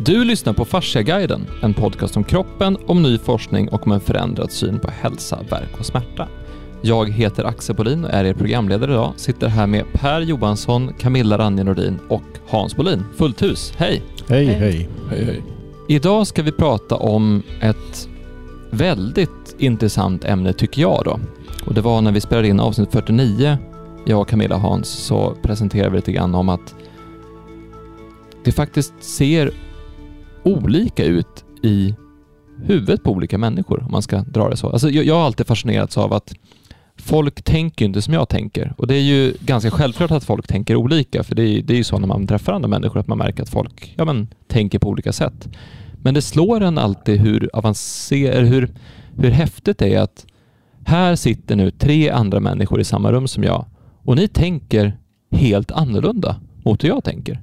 Du lyssnar på Fasciaguiden, en podcast om kroppen, om ny forskning och om en förändrad syn på hälsa, verk och smärta. Jag heter Axel Bolin och är er programledare idag. Sitter här med Per Johansson, Camilla Ranje Nordin och Hans Bolin. Fullt hus, hej! Hej, hej. Hej, hej. Idag ska vi prata om ett väldigt intressant ämne tycker jag då. Och det var när vi spelade in avsnitt 49, jag, Camilla och Hans, så presenterade vi lite grann om att det faktiskt ser olika ut i huvudet på olika människor, om man ska dra det så. Alltså, jag, jag har alltid fascinerats av att folk tänker inte som jag tänker. Och det är ju ganska självklart att folk tänker olika, för det är, det är ju så när man träffar andra människor att man märker att folk ja, men, tänker på olika sätt. Men det slår en alltid hur avancerat, hur, hur häftigt det är att här sitter nu tre andra människor i samma rum som jag och ni tänker helt annorlunda mot hur jag tänker.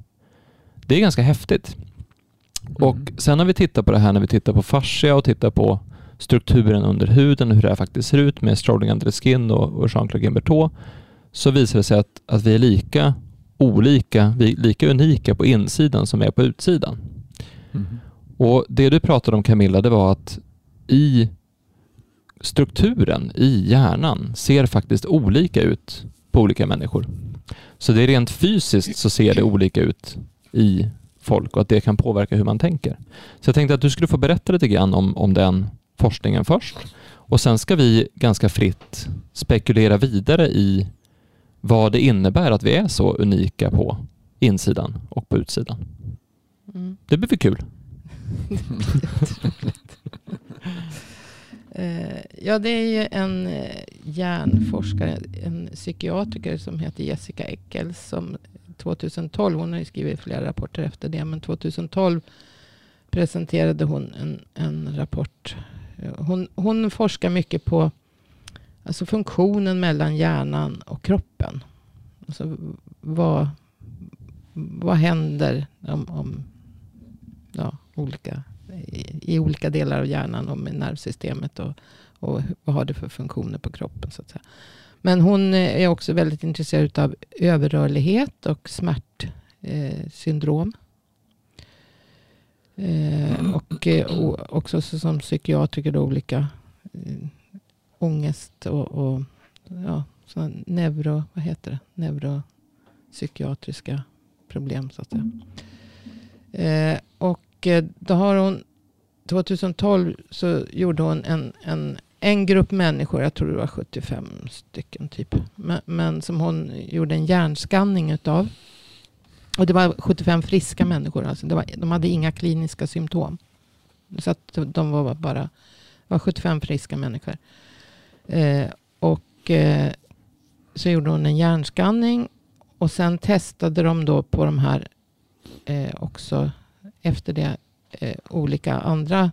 Det är ganska häftigt. Och sen när vi tittar på det här, när vi tittar på fascia och tittar på strukturen under huden och hur det här faktiskt ser ut med Strolling Under the Skin och, och Jean-Claude Guimbertot så visar det sig att, att vi är lika olika, vi är lika unika på insidan som vi är på utsidan. Mm. Och Det du pratade om Camilla, det var att i strukturen i hjärnan ser faktiskt olika ut på olika människor. Så det är rent fysiskt så ser det olika ut i folk och att det kan påverka hur man tänker. Så jag tänkte att du skulle få berätta lite grann om, om den forskningen först och sen ska vi ganska fritt spekulera vidare i vad det innebär att vi är så unika på insidan och på utsidan. Mm. Det blir väl kul? Eh, ja, det är ju en eh, hjärnforskare, en psykiatriker som heter Jessica Eccles som 2012, hon har ju skrivit flera rapporter efter det, men 2012 presenterade hon en, en rapport. Hon, hon forskar mycket på alltså funktionen mellan hjärnan och kroppen. Alltså vad, vad händer om, om ja, olika, i, i olika delar av hjärnan och med nervsystemet och, och vad har det för funktioner på kroppen så att säga. Men hon eh, är också väldigt intresserad av överrörlighet och smärtsyndrom. Eh, eh, och också som psykiatriker då olika eh, ångest och, och ja, neuro, vad heter det? neuropsykiatriska problem så att säga. Eh, och då har hon 2012 så gjorde hon en, en, en grupp människor, jag tror det var 75 stycken typ. Men, men som hon gjorde en hjärnskanning utav. Och det var 75 friska människor. Alltså det var, de hade inga kliniska symptom. Så att de var bara var 75 friska människor. Eh, och eh, så gjorde hon en hjärnskanning. Och sen testade de då på de här eh, också efter det eh, olika andra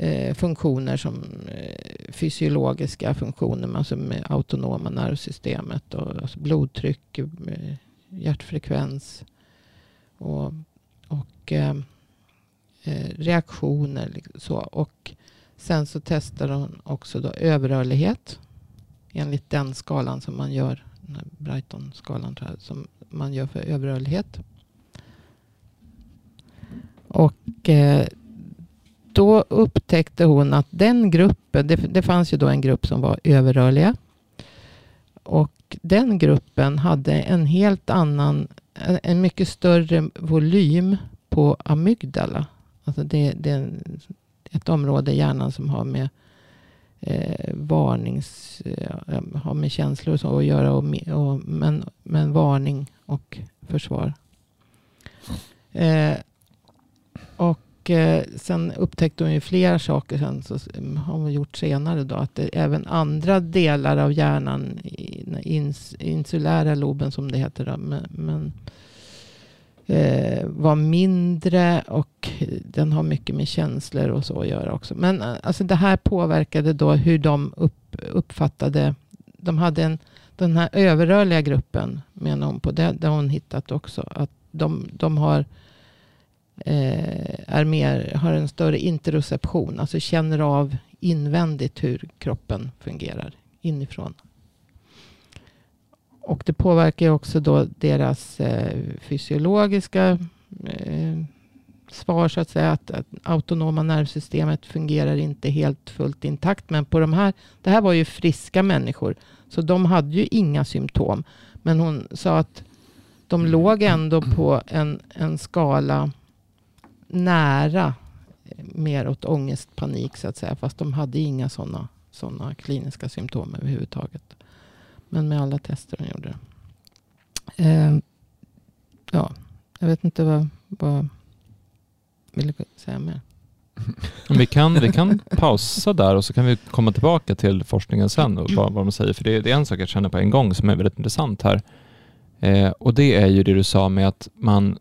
Eh, funktioner som eh, fysiologiska funktioner, alltså med autonoma nervsystemet och alltså blodtryck, eh, hjärtfrekvens och, och eh, reaktioner. Så. Och sen så testar hon också då överrörlighet enligt den skalan som man gör, den här Brighton-skalan som man gör för överrörlighet. Och eh, då upptäckte hon att den gruppen, det, det fanns ju då en grupp som var överrörliga. Och den gruppen hade en helt annan, en, en mycket större volym på amygdala. Alltså det, det är ett område i hjärnan som har med eh, varnings, eh, har med känslor och så att göra. Och, och, men, men varning och försvar. Eh, och eh, sen upptäckte hon ju flera saker sen, så mm, har hon gjort senare då, att det, även andra delar av hjärnan, ins, insulära loben som det heter då, men, men eh, var mindre och den har mycket med känslor och så att göra också. Men eh, alltså det här påverkade då hur de upp, uppfattade, de hade en, den här överrörliga gruppen menar hon på, det, det har hon hittat också, att de, de har eh, Eh, är mer, har en större interoception, alltså känner av invändigt hur kroppen fungerar inifrån. Och det påverkar ju också då deras eh, fysiologiska eh, svar så att säga att, att autonoma nervsystemet fungerar inte helt fullt intakt. Men på de här, det här var ju friska människor. Så de hade ju inga symptom. Men hon sa att de låg ändå på en, en skala nära eh, mer åt ångest, panik så att säga. Fast de hade inga sådana såna kliniska symptom överhuvudtaget. Men med alla tester de gjorde. Eh, ja, jag vet inte vad, vad vill du säga mer? Vi kan, vi kan pausa där och så kan vi komma tillbaka till forskningen sen och vad, vad de säger. För det, det, är en sak jag känner på en gång som är väldigt intressant här. Eh, och det är ju det du sa med att man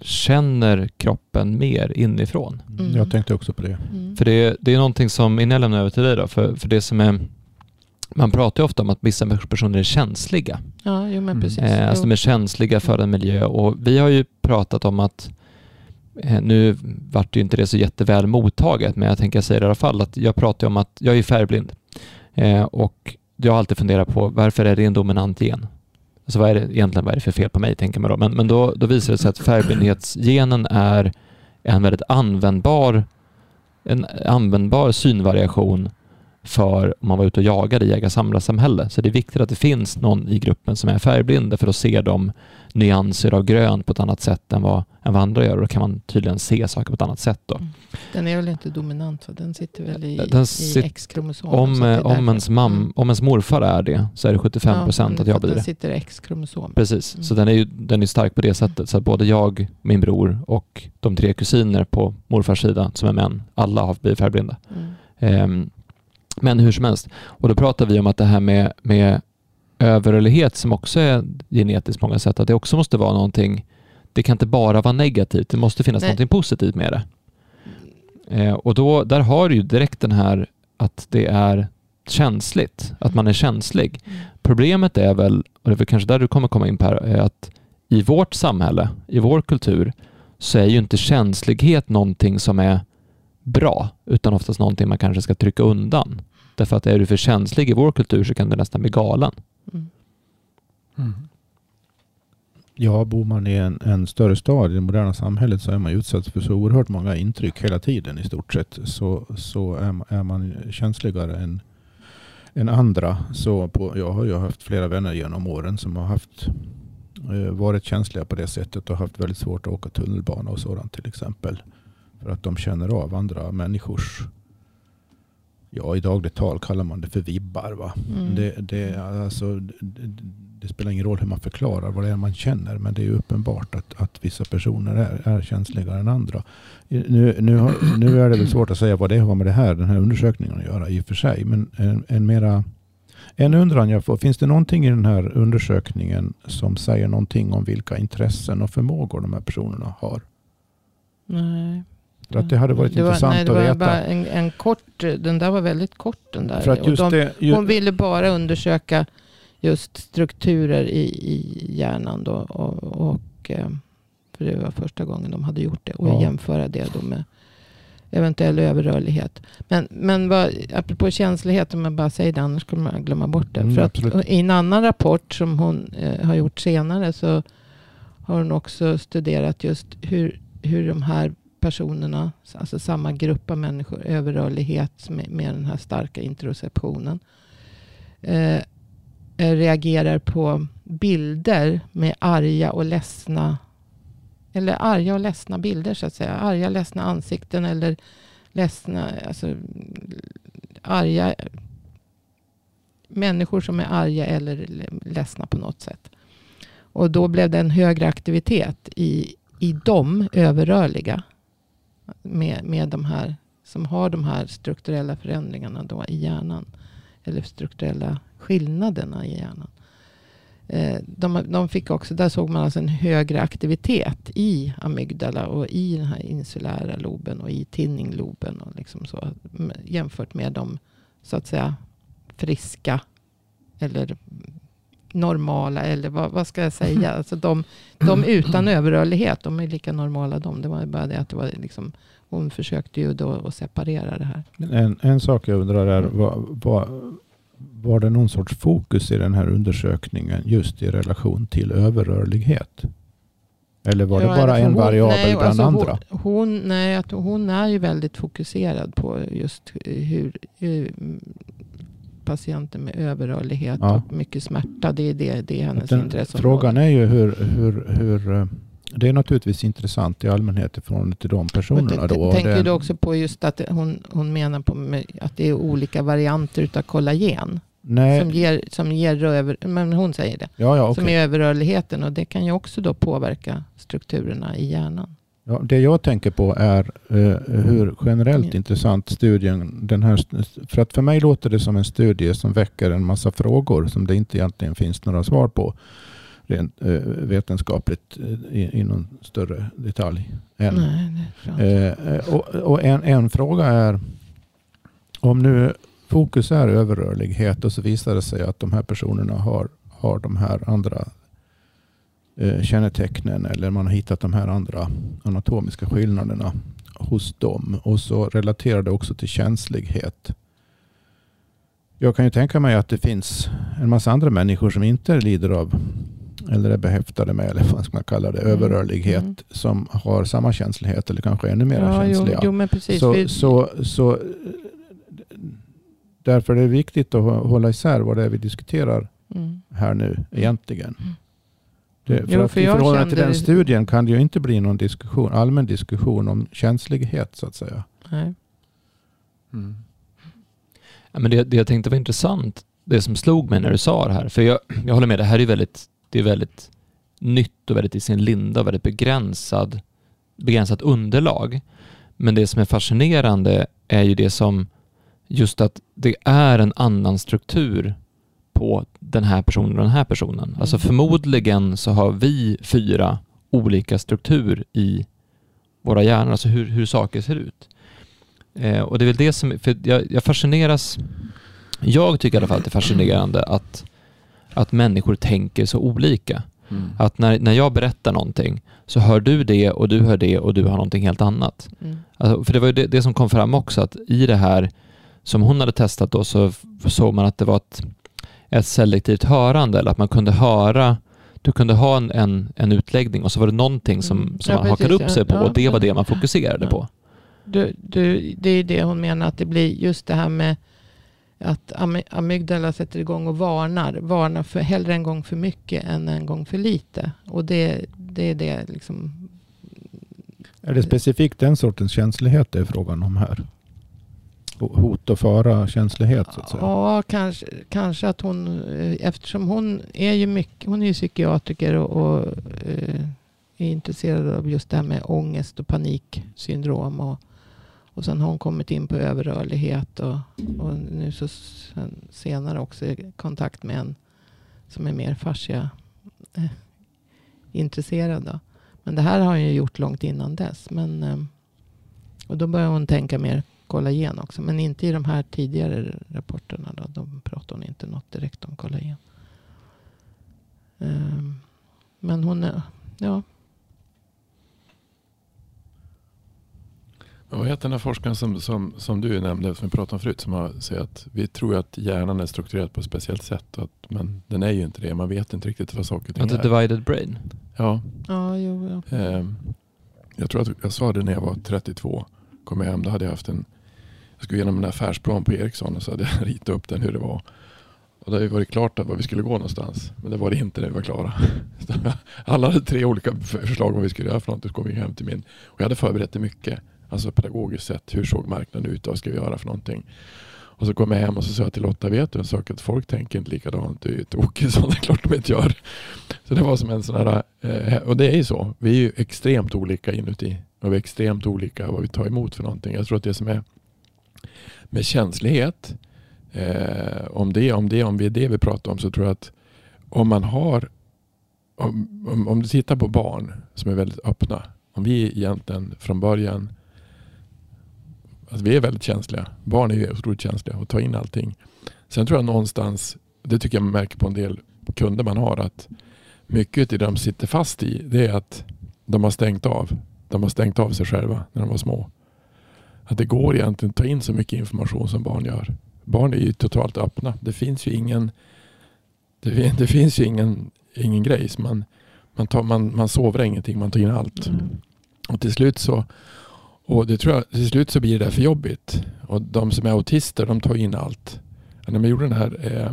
känner kroppen mer inifrån. Mm. Jag tänkte också på det. Mm. För det, det är någonting som, innan jag lämnar över till dig då, för, för det som är man pratar ju ofta om att vissa personer är känsliga. Ja, jo, men precis. Eh, alltså de är känsliga för en miljö och vi har ju pratat om att eh, nu vart ju inte det så jätteväl mottaget, men jag tänker säga det i alla fall att jag pratar om att jag är färgblind eh, och jag har alltid funderat på varför är det en dominant gen? Alltså vad är det egentligen vad är det för fel på mig, tänker man då. Men, men då, då visar det sig att färgblindhetsgenen är en väldigt användbar, en användbar synvariation för om man var ute och jagade i jägar-samlarsamhälle. Så det är viktigt att det finns någon i gruppen som är färgblind, för att se de nyanser av grön på ett annat sätt än vad, än vad andra gör. Och då kan man tydligen se saker på ett annat sätt. Då. Mm. Den är väl inte dominant? Så den sitter väl i, den i X-kromosomen? Om, om, ens mm. om ens morfar är det så är det 75 procent ja, att jag blir det. Den sitter i X-kromosomen. Precis, mm. så den är, ju, den är stark på det sättet. Så både jag, min bror och de tre kusiner på morfars sida som är män, alla har blivit färgblinda. Mm. Um, men hur som helst, och då pratar vi om att det här med, med överrörlighet som också är genetiskt på många sätt, att det också måste vara någonting, det kan inte bara vara negativt, det måste finnas Nej. någonting positivt med det. Eh, och då, där har du ju direkt den här att det är känsligt, att man är känslig. Mm. Problemet är väl, och det är väl kanske där du kommer komma in på är att i vårt samhälle, i vår kultur, så är ju inte känslighet någonting som är bra, utan oftast någonting man kanske ska trycka undan. Därför att är du för känslig i vår kultur så kan du nästan bli galen. Mm. Ja, bor man i en, en, större stad i det moderna samhället så är man utsatt för så oerhört många intryck hela tiden i stort sett. Så, så är, är man känsligare än, än andra. Så på, jag har ju haft flera vänner genom åren som har haft eh, varit känsliga på det sättet och haft väldigt svårt att åka tunnelbana och sådant till exempel. För att de känner av andra människors Ja, i dagligt tal kallar man det för vibbar. Va? Mm. Det, det, alltså, det, det, spelar ingen roll hur man förklarar vad det är man känner. Men det är uppenbart att, att vissa personer är, är känsligare än andra. Nu, nu, nu är det väl svårt att säga vad det har med det här, den här undersökningen att göra i och för sig. Men en, en mera en undran jag får, finns det någonting i den här undersökningen som säger någonting om vilka intressen och förmågor de här personerna har? Nej. För att det hade varit det var, intressant nej, det att var veta. Bara en, en kort, den där var väldigt kort den där. För att just de, det, just hon ville bara undersöka just strukturer i, i hjärnan då. Och, och, eh, för det var första gången de hade gjort det. Och ja. jämföra det då med eventuell överrörlighet. Men, men vad, apropå känslighet, om jag bara säger det, annars skulle man glömma bort det. Mm, för att i en annan rapport som hon eh, har gjort senare så har hon också studerat just hur, hur de här personerna, alltså samma grupp av människor, överrörlighet med, med den här starka interoceptionen, eh, eh, reagerar på bilder med arga och ledsna, eller arga och ledsna bilder så att säga. Arga, ledsna ansikten eller ledsna, alltså arga människor som är arga eller ledsna på något sätt. Och då blev det en högre aktivitet i, i de överrörliga med, med de här som har de här strukturella förändringarna då i hjärnan. Eller strukturella skillnaderna i hjärnan. Eh, de, de fick också, där såg man alltså en högre aktivitet i amygdala och i den här insulära loben och i tinningloben. Och liksom så, jämfört med de så att säga friska eller normala eller vad, vad ska jag säga? Alltså de, de utan överrörlighet, de är lika normala de. Det var bara det att det var liksom, hon försökte ju då att separera det här. En, en sak jag undrar är, var, var, var det någon sorts fokus i den här undersökningen just i relation till överrörlighet? Eller var Ja, det bara för en hon- variabel nej, bland alltså andra? Hon, hon, nej, att hon är ju väldigt fokuserad på just hur, hur mm, patienter med överrörlighet Ja. och mycket smärta. Det är, det, det är hennes Den, intresse. frågan är ju hur, hur, hur... eh, Det är naturligtvis intressant i allmänhet i förhållande till de personerna då. Tänker det- du också på just att hon, hon menar på att det är olika varianter utav kollagen. Nej, Som ger, som ger över, men hon säger det. ja, ja, Som okej. är överrörligheten. Och det kan ju också då påverka strukturerna i hjärnan. Ja, det jag tänker på är eh, hur generellt Mm. intressant studien den här... För att för mig låter det som en studie som väcker en massa frågor som det inte egentligen finns några svar på rent eh, vetenskapligt eh, i, i någon större detalj. Än. Nej. Eh, eh, och och en, en fråga är om nu fokus är överrörlighet och så visar det sig att de här personerna har, har de här andra kännetecknen eller man har hittat de här andra anatomiska skillnaderna hos dem och så relaterar det också till känslighet. Jag kan ju tänka mig att det finns en massa andra människor som inte lider av eller är behäftade med, eller vad ska man kalla det, Mm. överrörlighet Mm. som har samma känslighet eller kanske ännu mer ja, jo, känsliga. jo, precis. så, Vi- så, så därför är det viktigt att hå- hålla isär vad det är vi diskuterar mm. här nu egentligen. Mm. Det, för Jo, att för I förhållande till den studien kan det ju inte bli någon diskussion, allmän diskussion om känslighet så att säga. Nej. Mm. Ja, men det, det jag tänkte var intressant, det som slog mig när du sa det här, för jag, jag håller med, det här är väldigt, det är väldigt nytt och väldigt i sin linda och väldigt begränsad, begränsat underlag. Men det som är fascinerande är ju det som, just att det är en annan struktur på den här personen och den här personen. Alltså Mm. förmodligen så har vi fyra olika struktur i våra hjärnor, alltså hur, hur saker ser ut. Eh, och det är väl det som, för jag, jag fascineras, jag tycker i alla fall att det är fascinerande att, att människor tänker så olika. Mm. Att när, när jag berättar någonting så hör du det och du hör det och du har någonting helt annat. Mm. Alltså, för det var ju det, det som kom fram också, att i det här som hon hade testat då så såg man att det var ett, ett selektivt hörande, eller att man kunde höra, du kunde ha en, en, en utläggning och så var det någonting som, Mm. som Ja, man hakade upp sig på ja. och det var det man fokuserade Ja. på. Du, du, det är det hon menar att det blir just det här med att amy- amygdala sätter igång och varnar. Varnar för, hellre en gång för mycket än en gång för lite. Och det, det är det liksom. Är det specifikt den sortens känslighet det är frågan om här? Hot och fara känslighet så att säga. Ja, kanske, kanske att hon, eh, eftersom hon är ju mycket, hon är ju psykiatriker och, och eh, är intresserad av just det här med ångest och paniksyndrom. Och, och sen har hon kommit in på överrörlighet och, och nu så sen, senare också i kontakt med en som är mer fascia eh, intresserad. Då. Men det här har hon ju gjort långt innan dess. Men, eh, och då börjar hon tänka mer kollagen också. Men inte i de här tidigare rapporterna. Då. De pratar hon inte något direkt om kollagen. Ehm, men hon är, ja. Men vad heter den här forskaren som, som, som du nämnde, som vi pratade om förut, som har sagt att vi tror att hjärnan är strukturerad på ett speciellt sätt. Att, men den är ju inte det. Man vet inte riktigt vad saker och ting Att the är. divided brain. Ja, Ja, jo, ja. Ehm, jag tror att jag sa det när jag var 32. Kom jag hem, då hade jag haft en... Jag skulle igenom en affärsplan på Ericsson och så hade jag ritat upp den hur det var. Och det hade ju varit klart att var vi skulle gå någonstans. Men det var det inte när vi var klara. Alla hade tre olika förslag om vad vi skulle göra för något. Så kom vi hem till min. Och jag hade förberett det mycket. Alltså pedagogiskt sett. Hur såg marknaden ut? Vad ska vi göra för någonting? Och så kom jag hem och så sa jag till Lotta, vet du en sak? Att folk tänker inte likadant. Du är ju tokig. Så det är klart de inte gör. Så det var som en sån här, eh, och det är ju så. Vi är ju extremt olika inuti. Och vi är extremt olika vad vi tar emot för någonting. Jag tror att det som är med känslighet, eh, om, det, om, det, om det är det vi pratar om så tror jag att om man har, om, om, om du tittar på barn som är väldigt öppna. Om vi egentligen från början, Alltså vi är väldigt känsliga. Barn är ju otroligt känsliga och tar in allting. Sen tror jag någonstans, det tycker jag man märker på en del kunder man har, att mycket i det de sitter fast i, det är att de har stängt av. De har stängt av sig själva när de var små. Att det går egentligen att ta in så mycket information som barn gör. Barn är ju totalt öppna. Det finns ju ingen det, det finns ingen, ingen grej. Så man, Man, tar, man, man sover ingenting, man tar in allt. Mm. Och till slut så och det tror jag, till slut så blir det där för jobbigt. Och de som är autister, de tar in allt. När man gjorde den här, eh,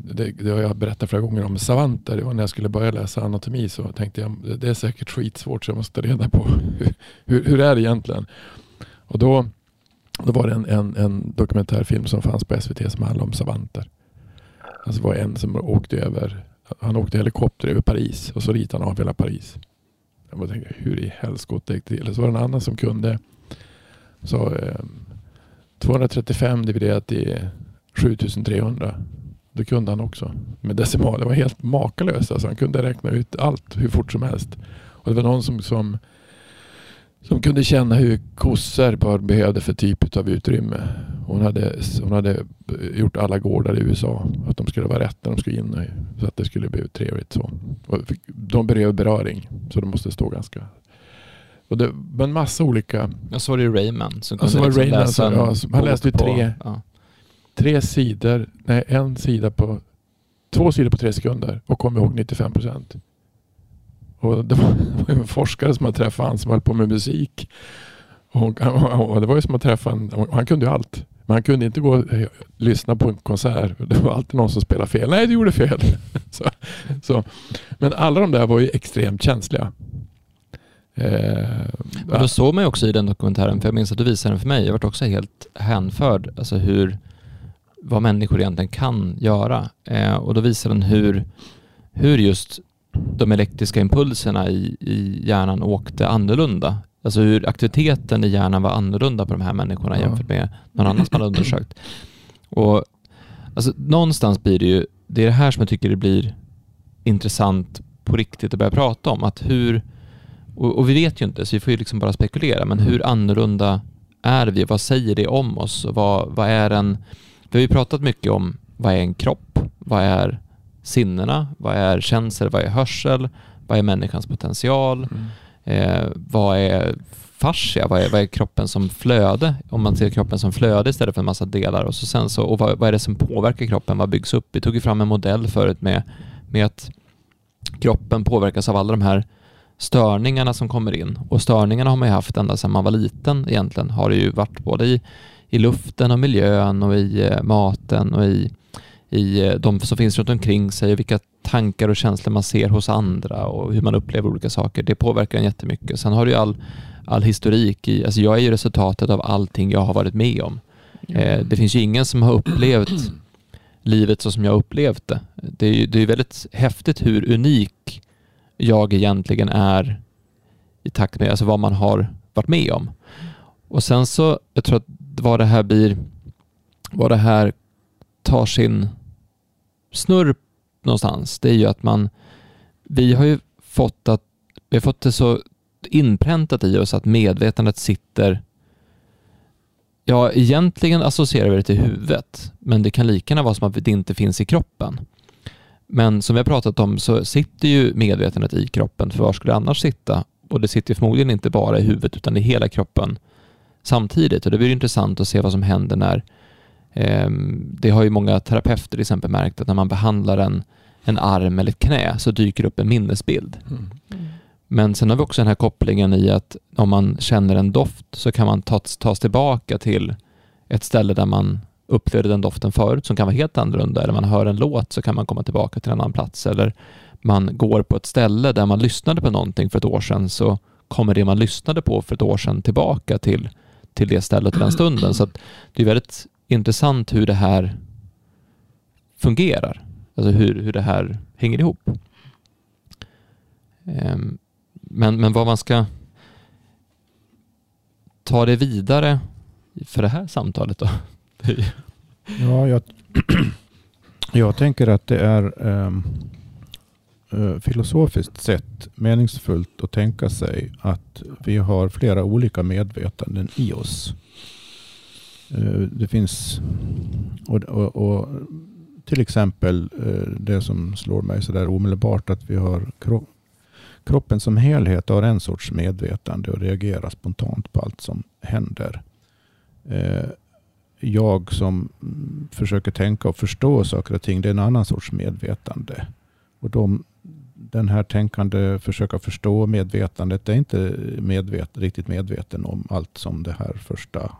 det, det har jag berättat flera gånger om savanter. Det var när jag skulle börja läsa anatomi så tänkte jag det är säkert skitsvårt så jag måste reda på hur, hur, hur är det egentligen. Och då, då var det en, en, en dokumentärfilm som fanns på SVT som handlade om savanter. Alltså det var en som åkte över, han åkte helikopter över Paris och så ritade han av hela Paris. Jag bara tänkte, hur i helskotta gick det till? Så var det en annan som kunde så, eh, 235 dividerat i 7300. Det kunde han också med decimaler. Det var helt makalöst. Alltså, han kunde räkna ut allt hur fort som helst. Och det var någon som, som, som kunde känna hur kossor behövde för typ av utrymme. Hon hade, hon hade gjort alla gårdar i USA. Att de skulle vara rätt när de skulle in. Så att det skulle bli trevligt. Så. Och de behöver beröring. Så de måste stå ganska och det var en massa olika... Och så var det ju Rayman som kunde var liksom Rayman, läsa ja, Han läste ju tre, ja. tre sidor, nej en sida på, två sidor på tre sekunder och kom ihåg 95 procent. Och det var, det var en forskare som hade träffat han som höll på med musik. Och, och det var ju som att träffa en, han kunde ju allt. Men han kunde inte gå och lyssna på en konsert. Det var alltid någon som spelade fel. Nej, du gjorde fel. så, så. Men alla de där var ju extremt känsliga. Eh, och då såg man ju också i den dokumentären, för jag minns att du visade den för mig, jag varit också helt hänförd, alltså hur, vad människor egentligen kan göra. Eh, och då visade den hur, hur just de elektriska impulserna i, i hjärnan åkte annorlunda. Alltså hur aktiviteten i hjärnan var annorlunda på de här människorna ja. jämfört med någon annan som man undersökt. Och alltså, någonstans blir det ju, det är det här som jag tycker det blir intressant på riktigt att börja prata om. Att hur, och, och, vi vet ju inte, så vi får ju liksom bara spekulera, men hur annorlunda är vi? Vad säger det om oss? Vad, vad är en... Vi har ju pratat mycket om vad är en kropp? Vad är sinnena? Vad är känsel? Vad är hörsel? Vad är människans potential? Mm. Eh, vad är fascia? Vad är, vad är kroppen som flöde? Om man ser kroppen som flöde istället för en massa delar. Och, så sen så, och vad, vad är det som påverkar kroppen? Vad byggs upp? Vi tog ju fram en modell förut med, med att kroppen påverkas av alla de här störningarna som kommer in. Och störningarna har man ju haft ända sedan man var liten egentligen. Har det ju varit både i, i luften och miljön och i eh, maten och i, i eh, de som finns runt omkring sig och vilka tankar och känslor man ser hos andra och hur man upplever olika saker. Det påverkar en jättemycket. Sen har du ju all, all historik i, alltså jag är ju resultatet av allting jag har varit med om. Eh, det finns ju ingen som har upplevt livet så som jag upplevt det. Det är ju det är väldigt häftigt hur unik jag egentligen är i takt med alltså vad man har varit med om. Och sen så, jag tror att vad det här blir, vad det här tar sin snurr någonstans, det är ju att man, vi har ju fått att, vi har fått det så inpräntat i oss att medvetandet sitter Ja, egentligen associerar vi det till huvudet, men det kan lika gärna vara som att det inte finns i kroppen. Men som vi har pratat om så sitter ju medvetandet i kroppen, för var skulle det annars sitta? Och det sitter förmodligen inte bara i huvudet utan i hela kroppen samtidigt. Och det blir intressant att se vad som händer när det har ju många terapeuter till exempel märkt att när man behandlar en, en arm eller ett knä så dyker upp en minnesbild. Mm. Men sen har vi också den här kopplingen i att om man känner en doft så kan man tas, tas tillbaka till ett ställe där man upplevde den doften förut som kan vara helt annorlunda. Eller man hör en låt så kan man komma tillbaka till en annan plats. Eller man går på ett ställe där man lyssnade på någonting för ett år sedan så kommer det man lyssnade på för ett år sedan tillbaka till, till det stället och den stunden. Så det är väldigt intressant hur det här fungerar. Alltså hur, hur det här hänger ihop. Ehm, men, men vad man ska ta det vidare för det här samtalet då? ja, jag, jag tänker att det är um, filosofiskt sett meningsfullt att tänka sig att vi har flera olika medvetanden i oss. Eh, det finns och, och, och till exempel eh, det som slår mig sådär omedelbart att vi har kro kroppen som helhet har en sorts medvetande och reagerar spontant på allt som händer eh, jag som mm, försöker tänka och förstå saker och ting, det är en annan sorts medvetande. Och de, den här tänkande försöka förstå medvetandet är inte medvet, riktigt medveten om allt som det här första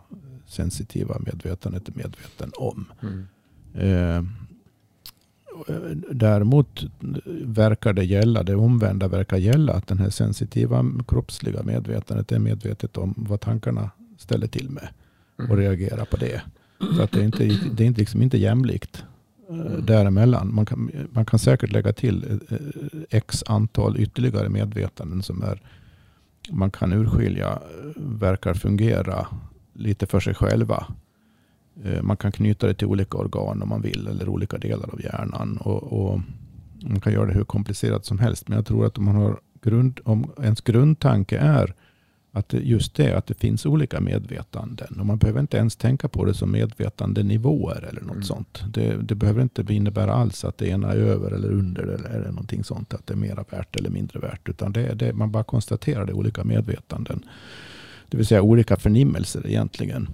sensitiva medvetandet är medveten om. Mm. Eh, däremot verkar det gälla, det omvända verkar gälla, att den här sensitiva kroppsliga medvetandet är medvetet om vad tankarna ställer till med och Mm. reagerar på det. Så att det är inte, det är inte, liksom inte jämlikt eh, däremellan. Man kan, man kan säkert lägga till eh, x antal ytterligare medvetanden som är, man kan urskilja, eh, verkar fungera lite för sig själva. Eh, Man kan knyta det till olika organ om man vill eller olika delar av hjärnan. Och, och man kan göra det hur komplicerat som helst. Men jag tror att om, man har grund, om ens grundtanke är att just det, att det finns olika medvetanden. Och man behöver inte ens tänka på det som medvetandenivåer eller något Mm. sånt. Det, det behöver inte innebära alls att det ena är över eller under eller, eller någonting sånt. Att det är mera värt eller mindre värt. Utan det, det, man bara konstaterar det olika medvetanden. Det vill säga olika förnimmelser egentligen.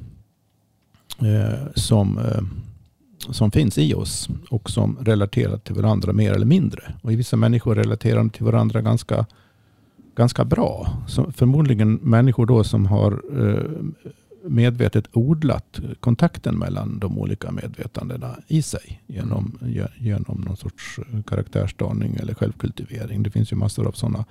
Eh, som, eh, som finns i oss och som relaterar till varandra mer eller mindre. Och i vissa människor relaterar de till varandra ganska, ganska bra. Så förmodligen människor då som har eh, medvetet odlat kontakten mellan de olika medvetandena i sig genom, ge- genom någon sorts karaktärsdaning eller självkultivering. Det finns ju massor av sådana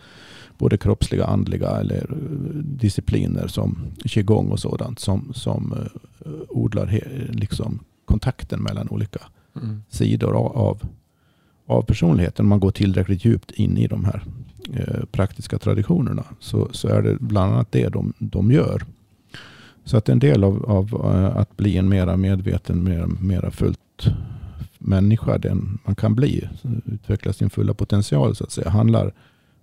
både kroppsliga, andliga eller eh, discipliner som qigong och sådant som, som eh, odlar he, liksom kontakten mellan olika Mm. sidor av, av, av personligheten. Om man går tillräckligt djupt in i de här eh, praktiska traditionerna så, så är det bland annat det de, de gör. Så att en del av, av eh, att bli en mera medveten, mera, mera fullt människa den man kan bli, utveckla sin fulla potential så att säga, handlar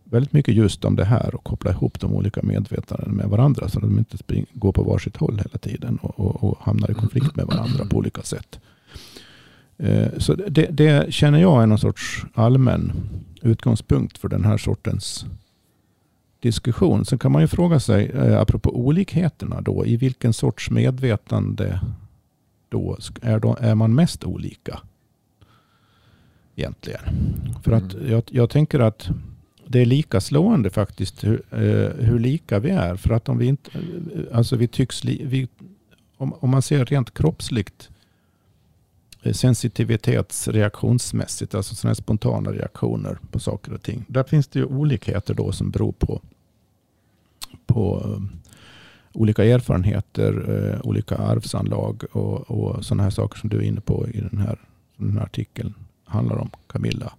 väldigt mycket just om det här och koppla ihop de olika medvetandena med varandra så att de inte spring, går på varsitt håll hela tiden och, och, och hamnar i konflikt med varandra på olika sätt. Eh, Så det, det känner jag är någon sorts allmän utgångspunkt för den här sortens diskussion. Sen kan man ju fråga sig, eh, apropå olikheterna då, i vilken sorts medvetande då är, då, är man mest olika? Egentligen. För att Mm. jag, jag tänker att det är lika slående faktiskt hur, eh, hur lika vi är. För att om vi inte, eh, alltså vi tycks, li, vi, om, om man ser rent kroppsligt eh, sensitivitetsreaktionsmässigt, alltså sådana här spontana reaktioner på saker och ting. Där finns det ju olikheter då som beror på, på eh, olika erfarenheter, eh, olika arvsanlag och, och sådana här saker som du är inne på i den här, den här artikeln handlar om, Camilla.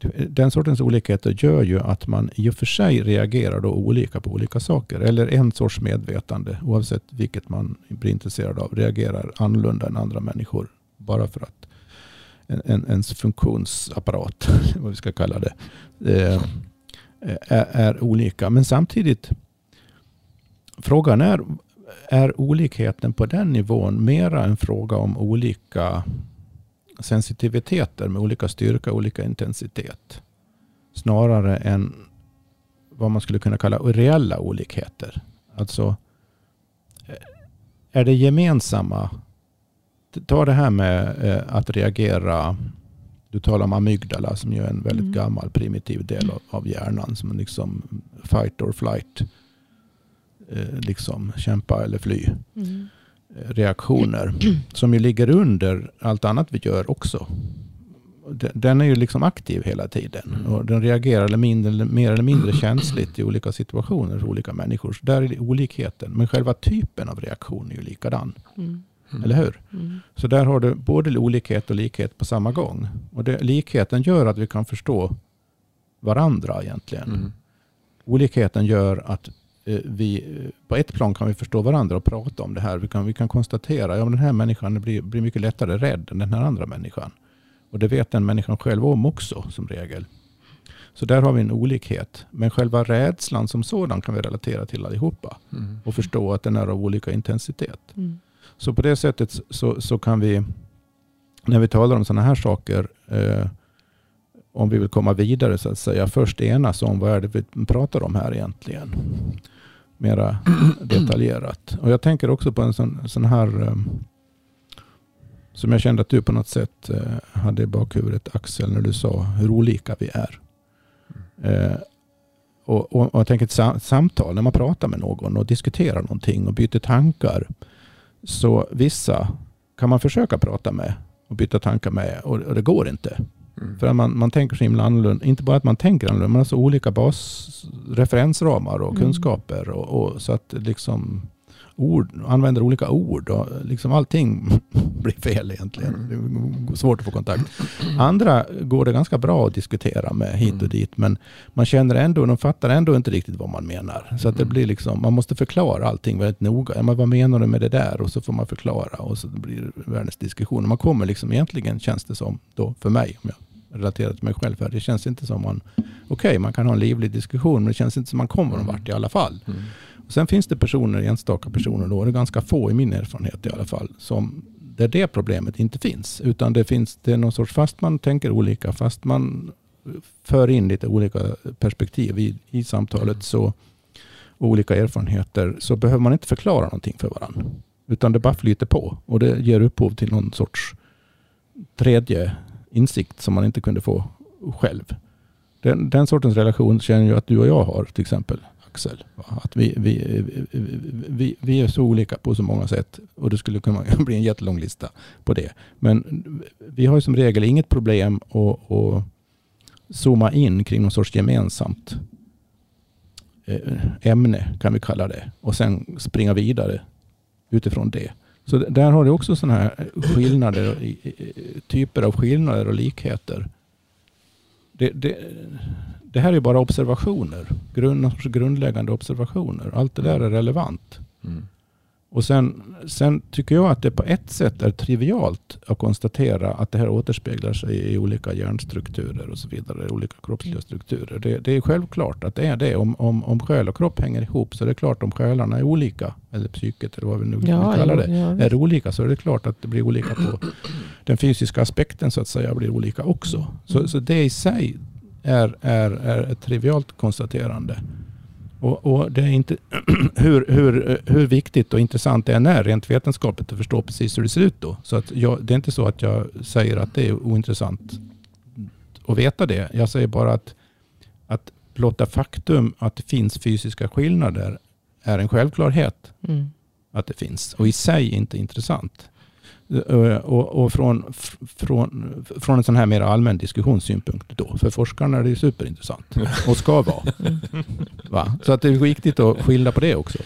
Eh, den sortens olikheter gör ju att man i och för sig reagerar då olika på olika saker. Eller en sorts medvetande, oavsett vilket man blir intresserad av, reagerar annorlunda än andra människor. Bara för att en, en, ens funktionsapparat, vad vi ska kalla det, eh, är, är olika. Men samtidigt, frågan är, är olikheten på den nivån mera en fråga om olika sensitiviteter med olika styrka och olika intensitet. Snarare än vad man skulle kunna kalla reella olikheter. Alltså, eh, är det gemensamma Ta det här med eh, att reagera. Du talar om amygdala som är en väldigt Mm. gammal primitiv del av, av hjärnan. Som liksom fight or flight. Eh, liksom kämpa eller fly. Mm. Eh, reaktioner. Som ju ligger under allt annat vi gör också. Den- är ju liksom aktiv hela tiden. Mm. Och den reagerar eller mindre, mer eller mindre känsligt i olika situationer för olika människor. Så där är det olikheten. Men själva typen av reaktion är ju likadan. Mm. Mm. Eller hur? Mm. Så där har du både olikhet och likhet på samma gång. Och det, likheten gör att vi kan förstå varandra egentligen. Mm. Olikheten gör att vi eh, på ett plan kan vi förstå varandra och prata om det här. Vi kan, vi kan konstatera att ja, den här människan blir, blir mycket lättare rädd än den här andra människan. Och det vet den människan själv om också som regel. Så där har vi en olikhet. Men själva rädslan som sådan kan vi relatera till allihopa. Mm. Och förstå att den är av olika intensitet. Mm. Så på det sättet så, så kan vi, när vi talar om sådana här saker, eh, om vi vill komma vidare så att säga, först enas om vad är det vi pratar om här egentligen. Mera detaljerat. Och jag tänker också på en sån, sån här, eh, som jag kände att du på något sätt eh, hade i bakhuvudet Axel, när du sa hur olika vi är. Eh, och, och, och jag tänker ett sam samtal, när man pratar med någon och diskuterar någonting och byter tankar. Så vissa kan man försöka prata med och byta tankar med och, och det går inte. Mm. För att man, man tänker så himla annorlunda. Inte bara att man tänker annorlunda, men alltså olika basreferensramar och Mm. kunskaper. Och, och, så att liksom ord, använder olika ord och liksom allting blir fel egentligen. Det är svårt att få kontakt. Andra går det ganska bra att diskutera med hit och Mm. dit, men man känner ändå, de fattar ändå inte riktigt vad man menar. Så att det Mm. blir liksom, man måste förklara allting väldigt noga. Men vad menar du med det där? Och så får man förklara och så blir det världens diskussion. Man kommer liksom egentligen, känns det som, då för mig, om jag relaterar till mig själv, här, det känns inte som man, okej man kan ha en livlig diskussion, men det känns inte som man kommer någon vart i alla fall. Mm. Sen finns det personer, enstaka personer då, det är ganska få i min erfarenhet i alla fall, som där det problemet inte finns. Utan det finns, det är någon sorts, fast man tänker olika, fast man för in lite olika perspektiv i, i samtalet så, och olika erfarenheter, så behöver man inte förklara någonting för varandra. Utan det bara flyter på och det ger upphov till någon sorts tredje insikt som man inte kunde få själv. Den, den sortens relation känner jag att du och jag har till exempel. Axel. Att vi, vi, vi, vi, vi är så olika på så många sätt och det skulle kunna bli en jättelång lista på det. Men vi har ju som regel inget problem att, att zooma in kring någon sorts gemensamt eh, ämne kan vi kalla det och sen springa vidare utifrån det. Så där har du också sådana här eh, skillnader, typer av skillnader och likheter. Det, det, det här är bara observationer, grund, grundläggande observationer. Allt det där är relevant. Mm. Och sen, sen tycker jag att det på ett sätt är trivialt att konstatera att det här återspeglar sig i olika hjärnstrukturer och så vidare, olika kroppsliga strukturer. Det, det är självklart att det är det. Om, om, om själ och kropp hänger ihop så är det klart om själarna är olika, eller psyket eller vad vi nu vill kalla det, ja, är olika så är det klart att det blir olika på den fysiska aspekten så att säga blir olika också. Så, så det i sig är, är, är ett trivialt konstaterande. Och, och det är inte hur, hur, hur viktigt och intressant det än är rent vetenskapligt att förstå precis hur det ser ut då. Så att jag, det är inte så att jag säger att det är ointressant att veta det. Jag säger bara att, att blotta faktum att det finns fysiska skillnader är en självklarhet Mm. att det finns och i sig inte intressant. Eh, Och, och från, från, från en sån här mer allmän diskussionssynpunkt då, för forskarna är det ju superintressant och ska vara. Va? Så att det är viktigt att skilja på det också.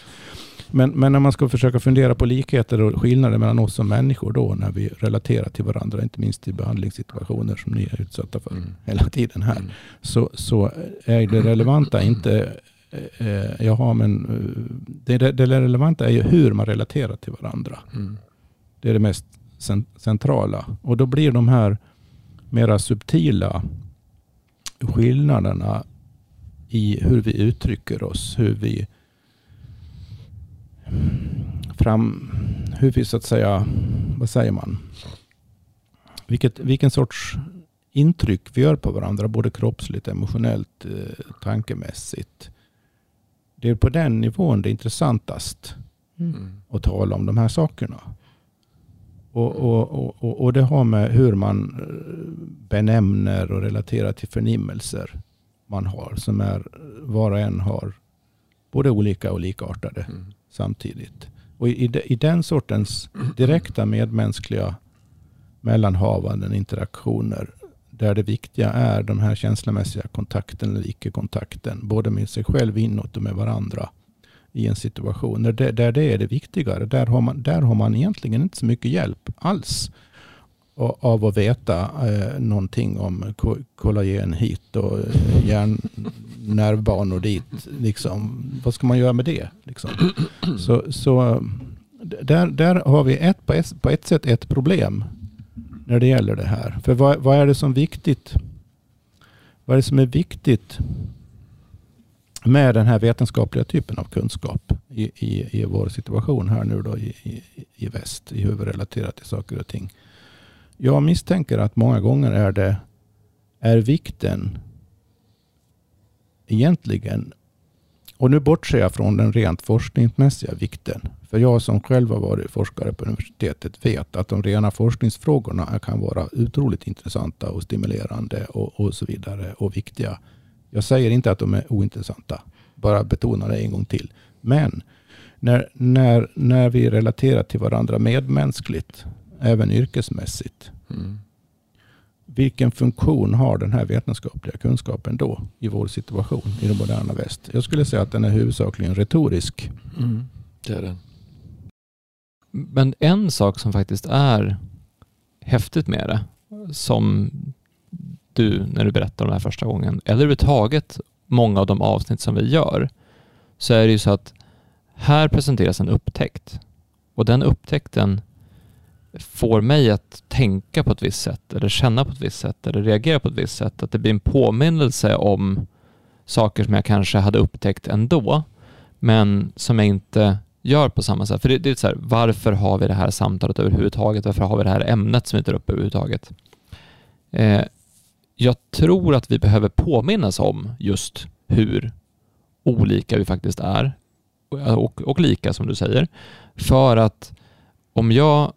Men, men när man ska försöka fundera på likheter och skillnader mellan oss som människor då när vi relaterar till varandra, inte minst i behandlingssituationer som ni är utsatta för Mm. hela tiden här Mm. så, så är det relevanta inte eh, jaha, men eh, det, det, det relevanta är ju hur man relaterar till varandra. Mm. Det är det mest cen- centrala. Och då blir de här mera subtila skillnaderna i hur vi uttrycker oss, hur vi fram, hur vi så att säga, vad säger man? Vilket, vilken sorts intryck vi gör på varandra, både kroppsligt, emotionellt, eh, tankemässigt. Det är på den nivån det är intressantast. Mm. att tala om de här sakerna. Och, och, och, och, det har med hur man eh, benämner och relaterar till förnimmelser man har, som är var och en har både olika och likartade Mm. samtidigt. Och i, i den sortens direkta medmänskliga mellanhavanden, interaktioner, där det viktiga är de här känslomässiga kontakten eller icke-kontakten, både med sig själv inåt och med varandra i en situation. Där det, där det är det viktigare, där har, man, där har man egentligen inte så mycket hjälp alls av att veta eh, någonting om kollagen hit och eh, hjärnnervbanor dit. Liksom. Vad ska man göra med det? Liksom? Så, så där, där har vi ett, på, ett, på ett sätt ett problem när det gäller det här. För vad, vad är det som viktigt? Vad är det som är viktigt med den här vetenskapliga typen av kunskap i, i, i vår situation här nu då i, i, i väst, i hur vi relaterar till saker och ting. Jag misstänker att många gånger är det är vikten egentligen, och nu bortser jag från den rent forskningsmässiga vikten, för jag som själv har varit forskare på universitetet vet att de rena forskningsfrågorna kan vara otroligt intressanta och stimulerande och, och så vidare och viktiga jag säger inte att de är ointressanta. Bara betona det en gång till. Men när, när, när vi relaterar till varandra medmänskligt, även yrkesmässigt, Mm. vilken funktion har den här vetenskapliga kunskapen då i vår situation i det moderna väst? Jag skulle säga att den är huvudsakligen retorisk. Mm. Det är den. Men en sak som faktiskt är häftigt med det, som du, när du berättar om det här första gången, eller överhuvudtaget många av de avsnitt som vi gör, så är det ju så att här presenteras en upptäckt. Och den upptäckten får mig att tänka på ett visst sätt, eller känna på ett visst sätt, eller reagera på ett visst sätt. Att det blir en påminnelse om saker som jag kanske hade upptäckt ändå, men som jag inte gör på samma sätt. För det, det är så här, varför har vi det här samtalet överhuvudtaget? Varför har vi det här ämnet som vi tar upp överhuvudtaget? Eh, jag tror att vi behöver påminnas om just hur olika vi faktiskt är och, och, lika som du säger. För att om jag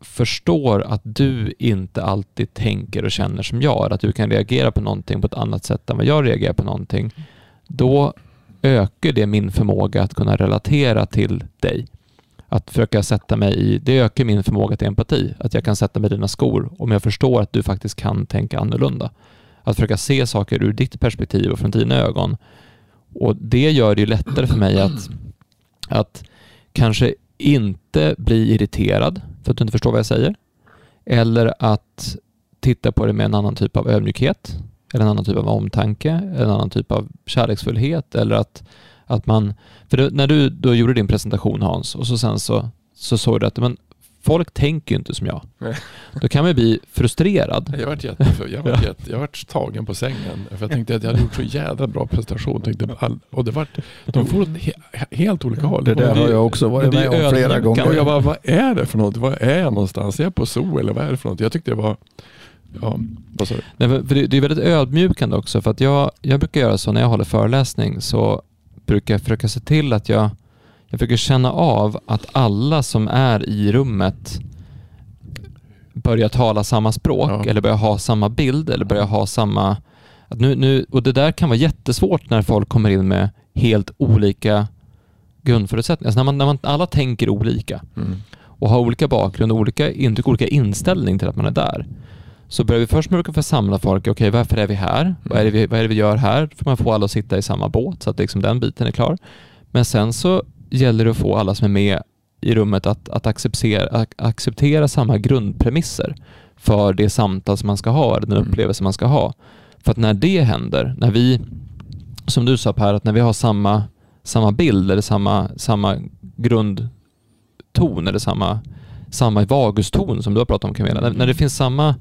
förstår att du inte alltid tänker och känner som jag, att du kan reagera på någonting på ett annat sätt än vad jag reagerar på någonting, då ökar det min förmåga att kunna relatera till dig. Att försöka sätta mig i, det ökar min förmåga till empati. Att jag kan sätta mig i dina skor om jag förstår att du faktiskt kan tänka annorlunda. Att försöka se saker ur ditt perspektiv och från dina ögon. Och det gör det ju lättare för mig att, att kanske inte bli irriterad för att du inte förstår vad jag säger. Eller att titta på det med en annan typ av ödmjukhet eller en annan typ av omtanke, eller en annan typ av kärleksfullhet eller att, att man... För det, när du då gjorde din presentation Hans och så sen så, så såg du att men, folk tänker ju inte som jag. Nej. Då kan man ju bli frustrerad. Jag varit jätte, jag jätte, jag tagen på sängen. För jag tänkte att jag hade gjort så jävla bra presentation. Tänkte, all, och det var, de får åt he, helt olika håll. Det där har jag också varit med om flera gånger. Och jag bara, vad är det för något? Vad är jag någonstans? Är jag på zoo eller vad är det för något? Jag tyckte det var... Ja, vad sa du? Nej, för för det, det är väldigt ödmjukande också för att jag, jag brukar göra så när jag håller föreläsning så brukar jag försöka se till att jag, jag försöker känna av att alla som är i rummet börjar tala samma språk Ja. eller börjar ha samma bild eller börjar ha samma... Att nu, nu, och det där kan vara jättesvårt när folk kommer in med helt olika grundförutsättningar. Alltså när, man, när man alla tänker olika Mm. och har olika bakgrund, olika intryck, olika inställning till att man är där. Så börjar vi först med att samla folk. Okej, varför är vi här? Vad, är det vi, vad är det vi gör här? För man får alla att sitta i samma båt så att liksom den biten är klar. Men sen så gäller det att få alla som är med i rummet att, att acceptera, ac- acceptera samma grundpremisser för det samtal som man ska ha, eller den Mm. upplevelse man ska ha. För att när det händer, när vi, som du sa Per, att när vi har samma, samma bild eller samma, samma grundton eller samma, samma vaguston som du har pratat om Camilla, när, när det finns samma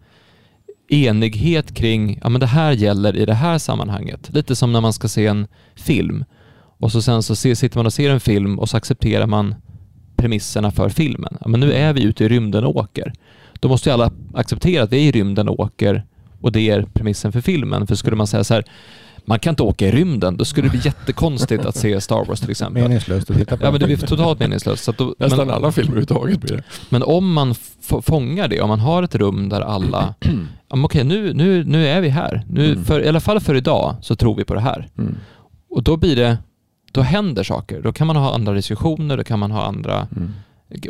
enighet kring, ja men det här gäller i det här sammanhanget. Lite som när man ska se en film och så sen så sitter man och ser en film och så accepterar man premisserna för filmen. Ja, men nu är vi ute i rymden och åker. Då måste ju alla acceptera att vi är i rymden och åker och det är premissen för filmen. För skulle man säga så här, man kan inte åka i rymden, då skulle det bli jättekonstigt att se Star Wars till exempel. Meningslöst att titta på. Ja men det blir totalt meningslöst. Så då, Nästan men, alla filmer överhuvudtaget blir det. men om man fångar det, om man har ett rum där alla, okej nu, nu, nu är vi här. Nu, Mm. för, I alla fall för idag så tror vi på det här. Mm. Och då blir det, då händer saker. Då kan man ha andra diskussioner, då kan man ha andra... Mm.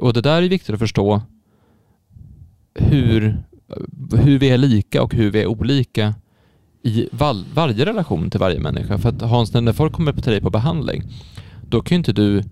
Och det där är viktigt att förstå hur, hur vi är lika och hur vi är olika i val, varje relation till varje människa. För att Hans, när folk kommer till dig på behandling, då kan ju inte du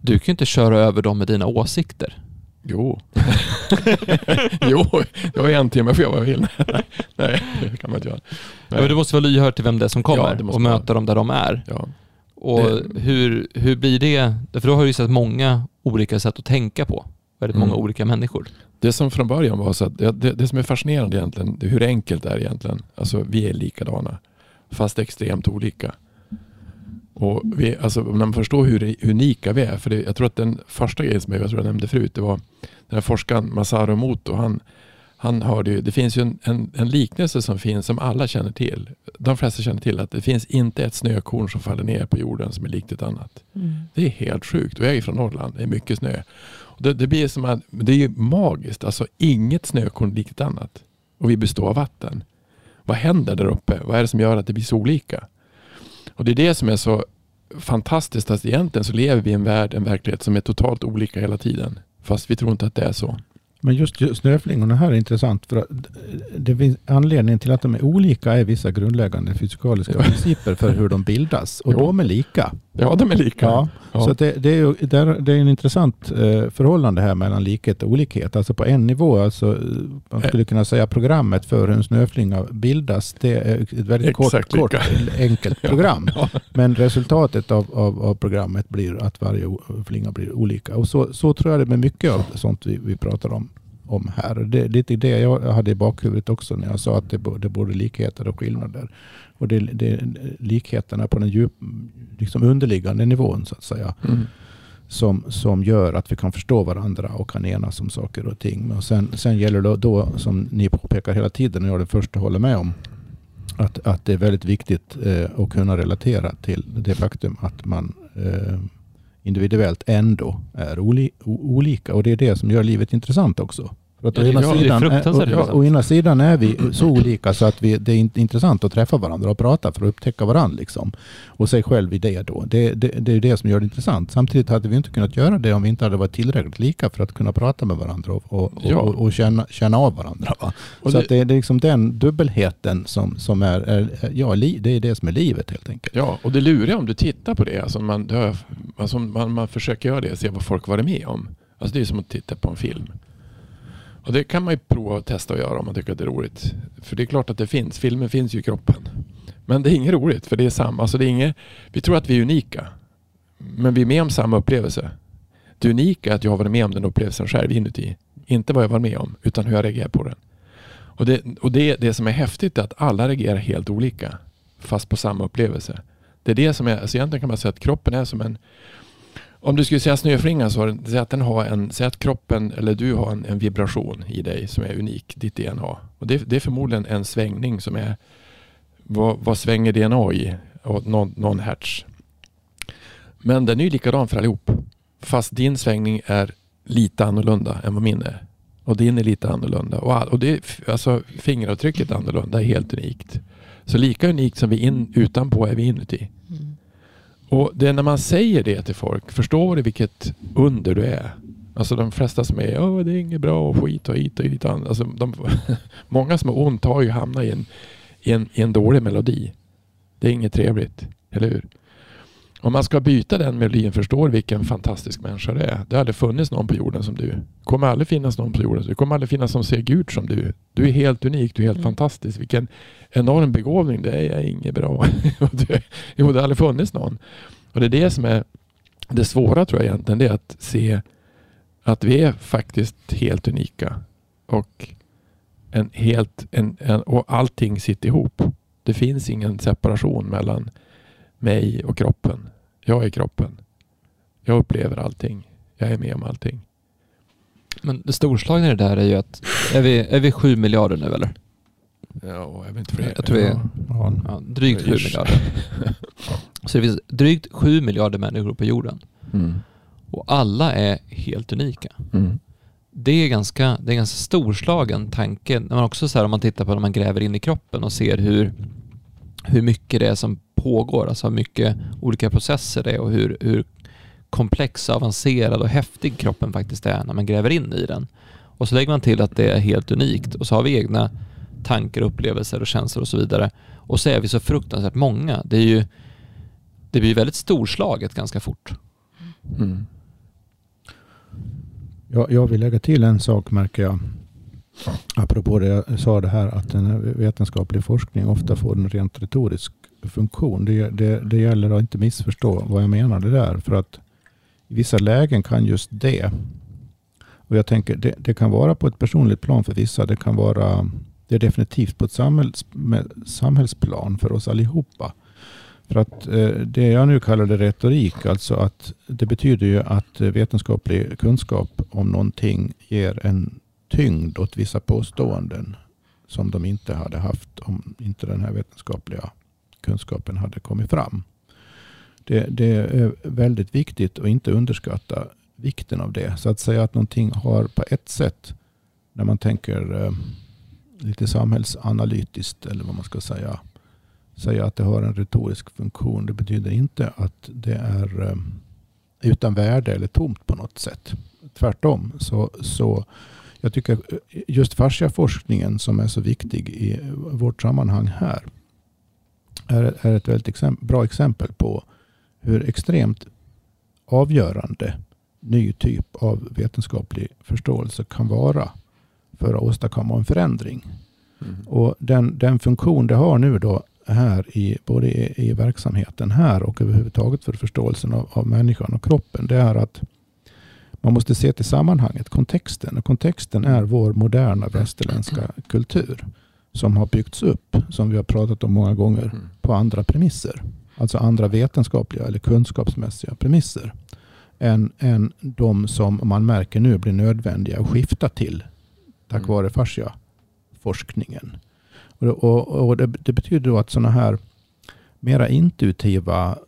du kan inte köra över dem med dina åsikter. Jo. jo, jag har en timme för jag vad jag vill. Nej, det kan man inte göra. Ja, men du måste vara lyhörd till vem det är som kommer Ja, och möta dem där de är. Ja. Och Det- hur, hur blir det? För då har du ju sett många olika sätt att tänka på. Väldigt Mm. många olika människor. Det som från början var så att det, det, som är fascinerande egentligen, det är hur enkelt det är egentligen. Alltså vi är likadana, fast extremt olika. Och vi, alltså, när man förstår hur unika vi är, för det, jag tror att den första grejen som jag, jag tror jag nämnde förut, det var den här forskaren Masaru Emoto, han, han hörde ju, det finns ju en, en, en liknelse som finns som alla känner till. De flesta känner till att det finns inte ett snökorn som faller ner på jorden som är likt ett annat. Det är helt sjukt. Och jag är från Norrland. Det är mycket snö. Det, det blir som att, det är ju magiskt. Alltså inget snökorn likt annat. Och vi består av vatten. Vad händer där uppe? Vad är det som gör att det blir så olika? Och det är det som är så fantastiskt att egentligen så lever vi i en värld, en verklighet som är totalt olika hela tiden. Fast vi tror inte att det är så. Men just snöflingorna här är intressant. för att det finns Anledningen till att de är olika är vissa grundläggande fysikaliska principer för hur de bildas. Och de är lika. Ja, de är lika. Ja, ja. Så det, det, är ju, det är en intressant eh, förhållande här mellan likhet och olikhet. Alltså på en nivå, alltså, man skulle kunna säga programmet för hur en snöflinga bildas. Det är ett väldigt kort, kort, enkelt program. ja. Men resultatet av, av, av, programmet blir att varje flinga blir olika. Och så, så tror jag det är med mycket av sånt vi, vi pratar om om här. Det är lite det jag hade i bakhuvudet också när jag sa att det, det är både likheter och skillnader. Och det, det likheterna på den djup, liksom underliggande nivån så att säga. Mm. Som, som gör att vi kan förstå varandra och kan enas om saker och ting. Men sen, sen gäller det då, som ni påpekar hela tiden, och jag är den första hålla med om, att, att det är väldigt viktigt eh, att kunna relatera till det faktum att man eh, individuellt ändå är oli, olika. Och det är det som gör livet intressant också. Att å, ena sidan, är, å, å ena sidan är vi så olika så att vi, det är intressant att träffa varandra och prata för att upptäcka varandra. Liksom. Och sig själv i det då. Det, det, det är det som gör det intressant. Samtidigt hade vi inte kunnat göra det om vi inte hade varit tillräckligt lika för att kunna prata med varandra och, och, ja. och, och känna, känna av varandra. Va? så det, att det, det är liksom den dubbelheten som, som är, är, ja, li, det är det som är livet helt enkelt. Ja, och det luriga om du tittar på det, alltså man, alltså man, man försöker göra det, se vad folk varit med om. Alltså det är som att titta på en film. Och det kan man ju prova och testa att göra om man tycker att det är roligt. För det är klart att det finns. Filmen finns ju i kroppen. Men det är inget roligt för det är samma. Alltså det är inget, vi tror att vi är unika. Men vi är med om samma upplevelse. Det unika är att jag har varit med om den upplevelsen själv inuti. Inte vad jag var med om utan hur jag reagerar på den. Och det, och det, det som är häftigt är att alla reagerar helt olika. Fast på samma upplevelse. Det är det som är, alltså egentligen kan man säga att kroppen är som en om du skulle säga snöflingan så säg att den har en, säg att kroppen eller du har en, en, vibration i dig som är unik, ditt DNA. Och det, det är förmodligen en svängning som är, vad, vad svänger DNA i? Och någon, någon hertz. Men den är ju likadan för allihop. Fast din svängning är lite annorlunda än vad min är. Och din är lite annorlunda. Och, och det, alltså, fingeravtrycket är annorlunda, är helt unikt. Så lika unikt som vi in, utanpå är vi inuti. Och det är när man säger det till folk, förstår du vilket under du är? Alltså de flesta som är, Åh, det är inget bra och skit och hit och dit. Alltså de, många som har ont har ju hamnat i en, i, en, i en dålig melodi. Det är inget trevligt, eller hur? Om man ska byta den melodin förstår vilken fantastisk människa det är. Det har aldrig funnits någon på jorden som du. Det kommer aldrig finnas någon på jorden. Det kommer aldrig finnas någon ser ut som du. Du är helt unik. Du är helt mm. fantastisk. Vilken enorm begåvning. Det är jag inget bra. jo, det har aldrig funnits någon. Och det är det som är det svåra tror jag egentligen. Det är att se att vi är faktiskt helt unika. Och, en helt, en, en, och allting sitter ihop. Det finns ingen separation mellan mig och kroppen. Jag är kroppen. Jag upplever allting. Jag är med om allting. Men det storslagna i det där är ju att, är vi, är vi sju miljarder nu eller? Ja, jag vet inte fler. Jag tror vi är ja, drygt sju miljarder. Så det finns drygt sju miljarder människor på jorden. Mm. Och alla är helt unika. Mm. Det är ganska, det är ganska storslagen tanke. När man också så här, om man tittar på när man gräver in i kroppen och ser hur, hur mycket det är som pågår, alltså hur mycket olika processer det är och hur, hur komplex, avancerad och häftig kroppen faktiskt är när man gräver in i den. Och så lägger man till att det är helt unikt och så har vi egna tankar, upplevelser och känslor och så vidare. Och så är vi så fruktansvärt många. Det är ju det blir väldigt storslaget ganska fort. Mm. Jag, jag vill lägga till en sak märker jag. Apropå det jag sa det här att en vetenskaplig forskning ofta får en rent retorisk funktion. Det, det, det gäller att inte missförstå vad jag menade där. För att i vissa lägen kan just det, och jag tänker det, det kan vara på ett personligt plan för vissa. Det kan vara, det är definitivt på ett samhälls, samhällsplan för oss allihopa. För att eh, det jag nu kallar det retorik, alltså att det betyder ju att eh, vetenskaplig kunskap om någonting ger en tyngd åt vissa påståenden som de inte hade haft om inte den här vetenskapliga kunskapen hade kommit fram. Det, det, är väldigt viktigt att inte underskatta vikten av det. Så att säga att någonting har på ett sätt, när man tänker eh, lite samhällsanalytiskt eller vad man ska säga. Säga att det har en retorisk funktion. Det betyder inte att det är eh, utan värde eller tomt på något sätt. Tvärtom. Så, så jag tycker just fasciaforskningen som är så viktig i vårt sammanhang här är, är ett väldigt exempel, bra exempel på hur extremt avgörande ny typ av vetenskaplig förståelse kan vara för att åstadkomma en förändring. Mm. Och den, den funktion det har nu då här i både i, i verksamheten här och överhuvudtaget för förståelsen av, av människan och kroppen. Det är att man måste se till sammanhanget, kontexten. Och kontexten är vår moderna västerländska kultur som har byggts upp, som vi har pratat om många gånger, mm. på andra premisser. Alltså andra vetenskapliga eller kunskapsmässiga premisser än, än de som man märker nu blir nödvändiga att skifta till tack mm. vare fascia-forskningen. Och, och, och det, det, betyder då att sådana här mera intuitiva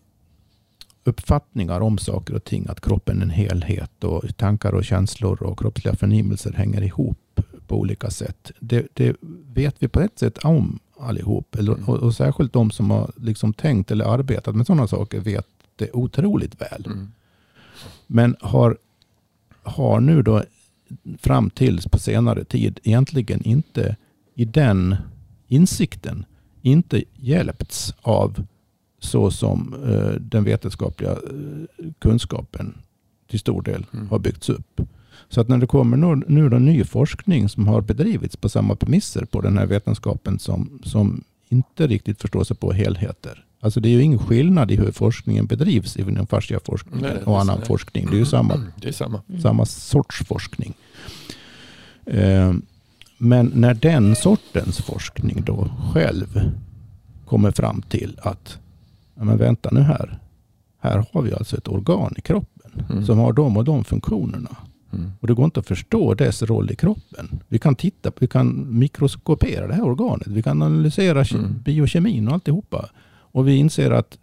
uppfattningar om saker och ting, att kroppen är en helhet och tankar och känslor och kroppsliga förnimmelser hänger ihop på olika sätt. Det, det vet vi på ett sätt om allihop. Eller, mm. och, och, särskilt de som har liksom tänkt eller arbetat med sådana saker vet det otroligt väl. Mm. Men har, har nu då fram tills på senare tid egentligen inte i den insikten inte hjälpts av så som eh, den vetenskapliga eh, kunskapen till stor del mm. har byggts upp. Så att när det kommer nu, nu då ny forskning som har bedrivits på samma premisser på den här vetenskapen som, som inte riktigt förstår sig på helheter. Alltså det är ju ingen skillnad i hur forskningen bedrivs inom fasciaforskning och annan det. forskning. Det är ju samma, det är samma. samma sorts forskning. Eh, men när den sortens forskning då själv kommer fram till att, men vänta nu här, här har vi alltså ett organ i kroppen mm. som har de och de funktionerna. Mm. Och det går inte att förstå dess roll i kroppen. Vi kan titta, vi kan mikroskopera det här organet. Vi kan analysera mm. biokemin och alltihopa. Och vi inser att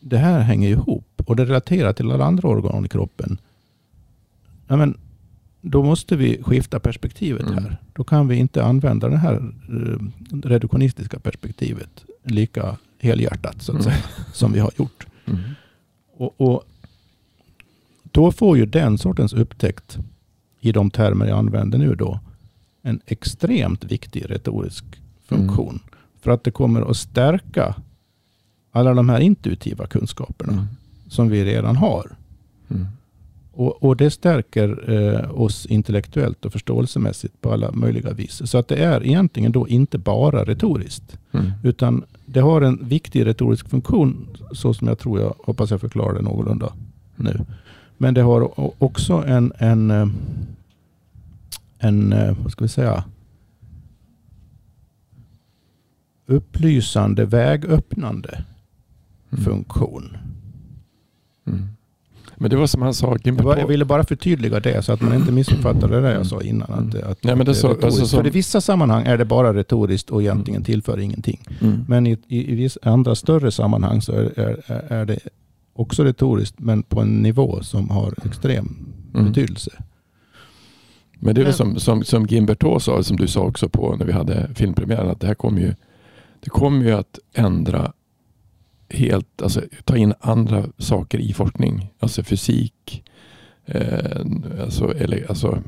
det här hänger ihop och det relaterar till alla andra organ i kroppen. Ja, men då måste vi skifta perspektivet mm. här. Då kan vi inte använda det här eh, reduktionistiska perspektivet lika helhjärtat så att mm. säga, som vi har gjort. Mm. Och, och, Då får ju den sortens upptäckt i de termer jag använder nu då en extremt viktig retorisk funktion. Mm. För att det kommer att stärka alla de här intuitiva kunskaperna mm. som vi redan har. Mm. Och, och, det stärker eh, oss intellektuellt och förståelsemässigt på alla möjliga vis. Så att det är egentligen då inte bara retoriskt. Mm. Utan det har en viktig retorisk funktion, så som jag tror jag, hoppas jag förklarar det någorlunda nu. Men det har också en, en, eh, en eh, vad ska vi säga, upplysande, vägöppnande mm. funktion. Mm. Men det var som han sa. Jag ville bara förtydliga det så att man inte missuppfattade det jag sa innan. Att, att, Nej, men det så, alltså, så, För i vissa sammanhang är det bara retoriskt och egentligen mm. tillför ingenting. Mm. Men i, i, i vissa andra större sammanhang så är, är, är, det också retoriskt men på en nivå som har extrem mm. betydelse. Men det är som, som, som Gimberto sa, som du sa också på när vi hade filmpremiären, att det här kommer ju, det kommer ju att ändra helt, alltså ta in andra saker i forskning. Alltså fysik, eh, alltså, eller, alltså,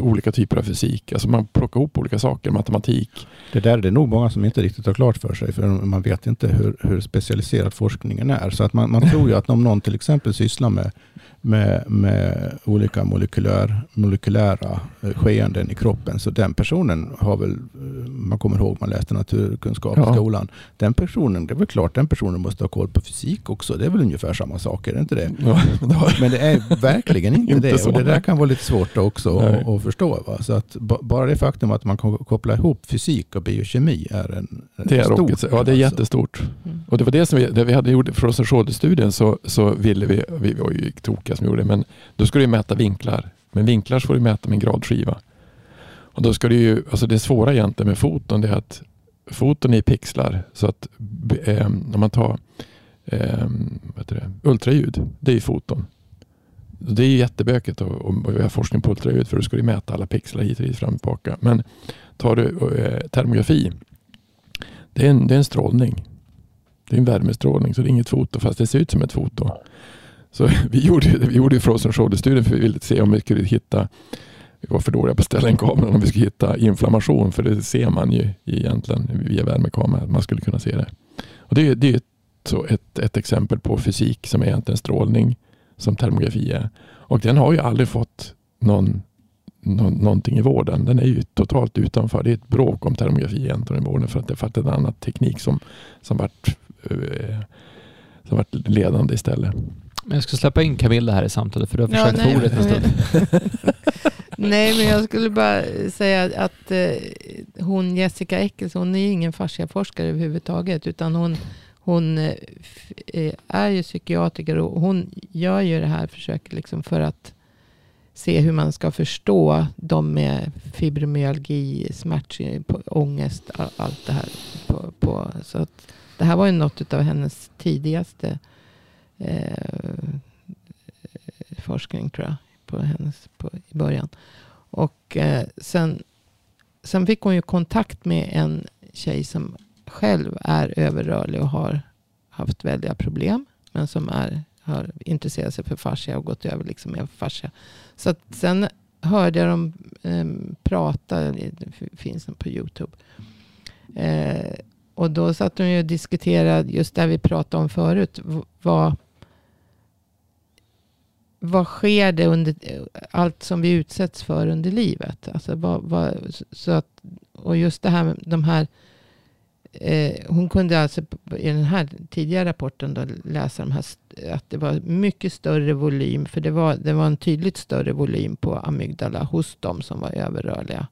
olika typer av fysik. Alltså man plockar ihop olika saker, matematik. Det där är det nog många som inte riktigt har klart för sig, för man vet inte hur, hur specialiserad forskningen är. Så att man, man tror ju att om någon till exempel sysslar med med, med olika molekylär, molekylära eh, skeenden i kroppen. Så den personen har väl, eh, man kommer ihåg man läste naturkunskap ja. i skolan. Den personen, det är väl klart den personen måste ha koll på fysik också. Det är väl ungefär samma sak, är det inte det? Ja, Men det är verkligen inte, inte det. Så, och det där kan vara lite svårt också att, att, förstå. Va? Så att bara det faktum att man kan koppla ihop fysik och biokemi är en, det är stort. Ja, det är alltså. jättestort. Mm. Och det var det som vi, det vi hade gjort för oss studien så, så ville vi, vi var ju tokiga vilka som gjorde det. Men då ska du mäta vinklar. Men vinklar får du mäta med en gradskiva. Och då ska du ju, alltså det svåra egentligen med foton är att foton är pixlar. Så att eh, om man tar eh, vad det, ultraljud, det är foton. det är ju jättebökigt att göra forskning på ultraljud för då ska du mäta alla pixlar hit och dit fram och tillbaka. Men tar du eh, termografi, det är, en, det är en strålning. Det är en värmestrålning så det är inget foto fast det ser ut som ett foto. Så vi gjorde, vi gjorde Frozen Shoulder-studien för vi ville se om vi skulle hitta vi var för dåliga på att ställa in kameran om vi skulle hitta inflammation för det ser man ju egentligen via värmekamera. Man skulle kunna se det. Och det, det är ett, ett, ett exempel på fysik som är egentligen strålning som termografi är. Och den har ju aldrig fått någon, någonting i vården. Den är ju totalt utanför. Det är ett bråk om termografi egentligen i vården för att det är en annan teknik som, som varit, eh, som varit ledande istället. Men jag ska släppa in Camilla här i samtalet för du har försökt ja, få ordet en stund. nej, men jag skulle bara säga att eh, hon Jessica Eckels, hon är ju ingen fasciaforskare överhuvudtaget. Utan hon, hon eh, eh, är ju psykiatriker och hon gör ju det här försöket liksom för att se hur man ska förstå de med fibromyalgi, smärta, ångest, allt det här. På, på, så att det här var ju något av hennes tidigaste Eh, forskning tror jag. På hennes, på, I början. Och eh, sen, sen fick hon ju kontakt med en tjej som själv är överrörlig och har haft väldiga problem. Men som är, har intresserat sig för fascia och gått över liksom med fascia. Så att sen hörde jag dem eh, prata, det finns den på YouTube. Eh, och då satt de och diskuterade just det vi pratade om förut. Vad, vad sker det under allt som vi utsätts för under livet? Alltså vad, vad, så att, och just det här med de här Eh, hon kunde alltså i den här tidiga rapporten då läsa de här, att det var mycket större volym. För det var, det var en tydligt större volym på amygdala hos de som var överrörliga.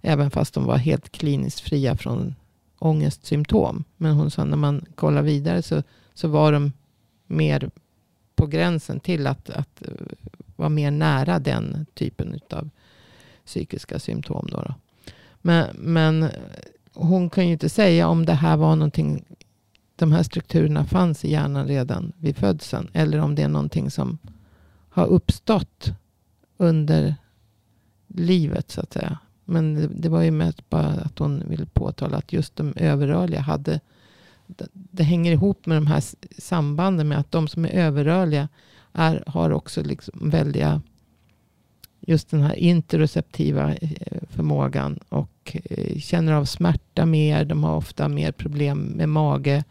Även fast de var helt kliniskt fria från ångestsymptom. Men hon sa när man kollar vidare så, så var de mer på gränsen till att, att eh, vara mer nära den typen av psykiska symptom. Då, då. Men, men eh, hon kan ju inte säga om det här var någonting, de här strukturerna fanns i hjärnan redan vid födseln. Eller om det är någonting som har uppstått under livet så att säga. Men det, det var ju mest bara att hon ville påtala att just de överrörliga hade det, hänger ihop med de här sambanden med att de som är överrörliga är, har också liksom väldiga just den här interoceptiva eh, förmågan och eh, känner av smärta mer. De har ofta mer problem med mage,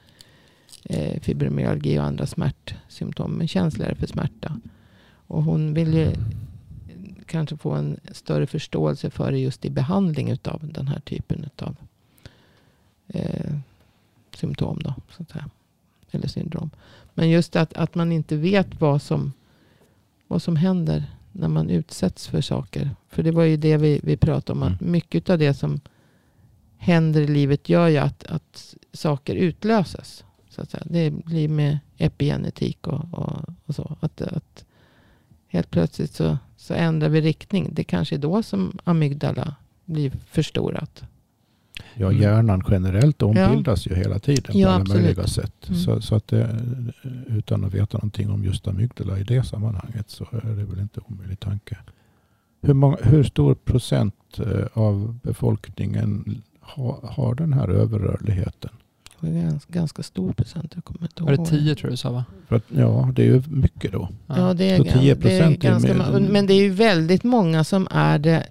eh, fibromyalgi och andra smärtsymptom. Men känsligare för smärta. Och hon vill ju kanske få en större förståelse för det just i behandling av den här typen av eh, symptom. Då, så. Eller syndrom. Men just att, att man inte vet vad som, vad som händer när man utsätts för saker. För det var ju det vi, vi pratade om. Att mm. mycket av det som händer i livet gör ju att, att saker utlöses. Så att säga. Det blir med epigenetik och, och, och så. Att, att helt plötsligt så, så ändrar vi riktning. Det kanske är då som amygdala blir förstorat. Ja, mm. hjärnan generellt ombildas ja. ju hela tiden ja, på alla möjliga sätt. Mm. Så, så, att det, utan att veta någonting om just amygdala i det sammanhanget så är det väl inte omöjlig tanke. Hur, många, hur stor procent eh, av befolkningen har, har den här överrörligheten? Ganska, ganska stor procent. Jag kommer inte Var det 10 tror du sa va? För att, ja, det är ju mycket då. Ja, det är, så 10 procent är ganska, är Men det är ju väldigt många som är det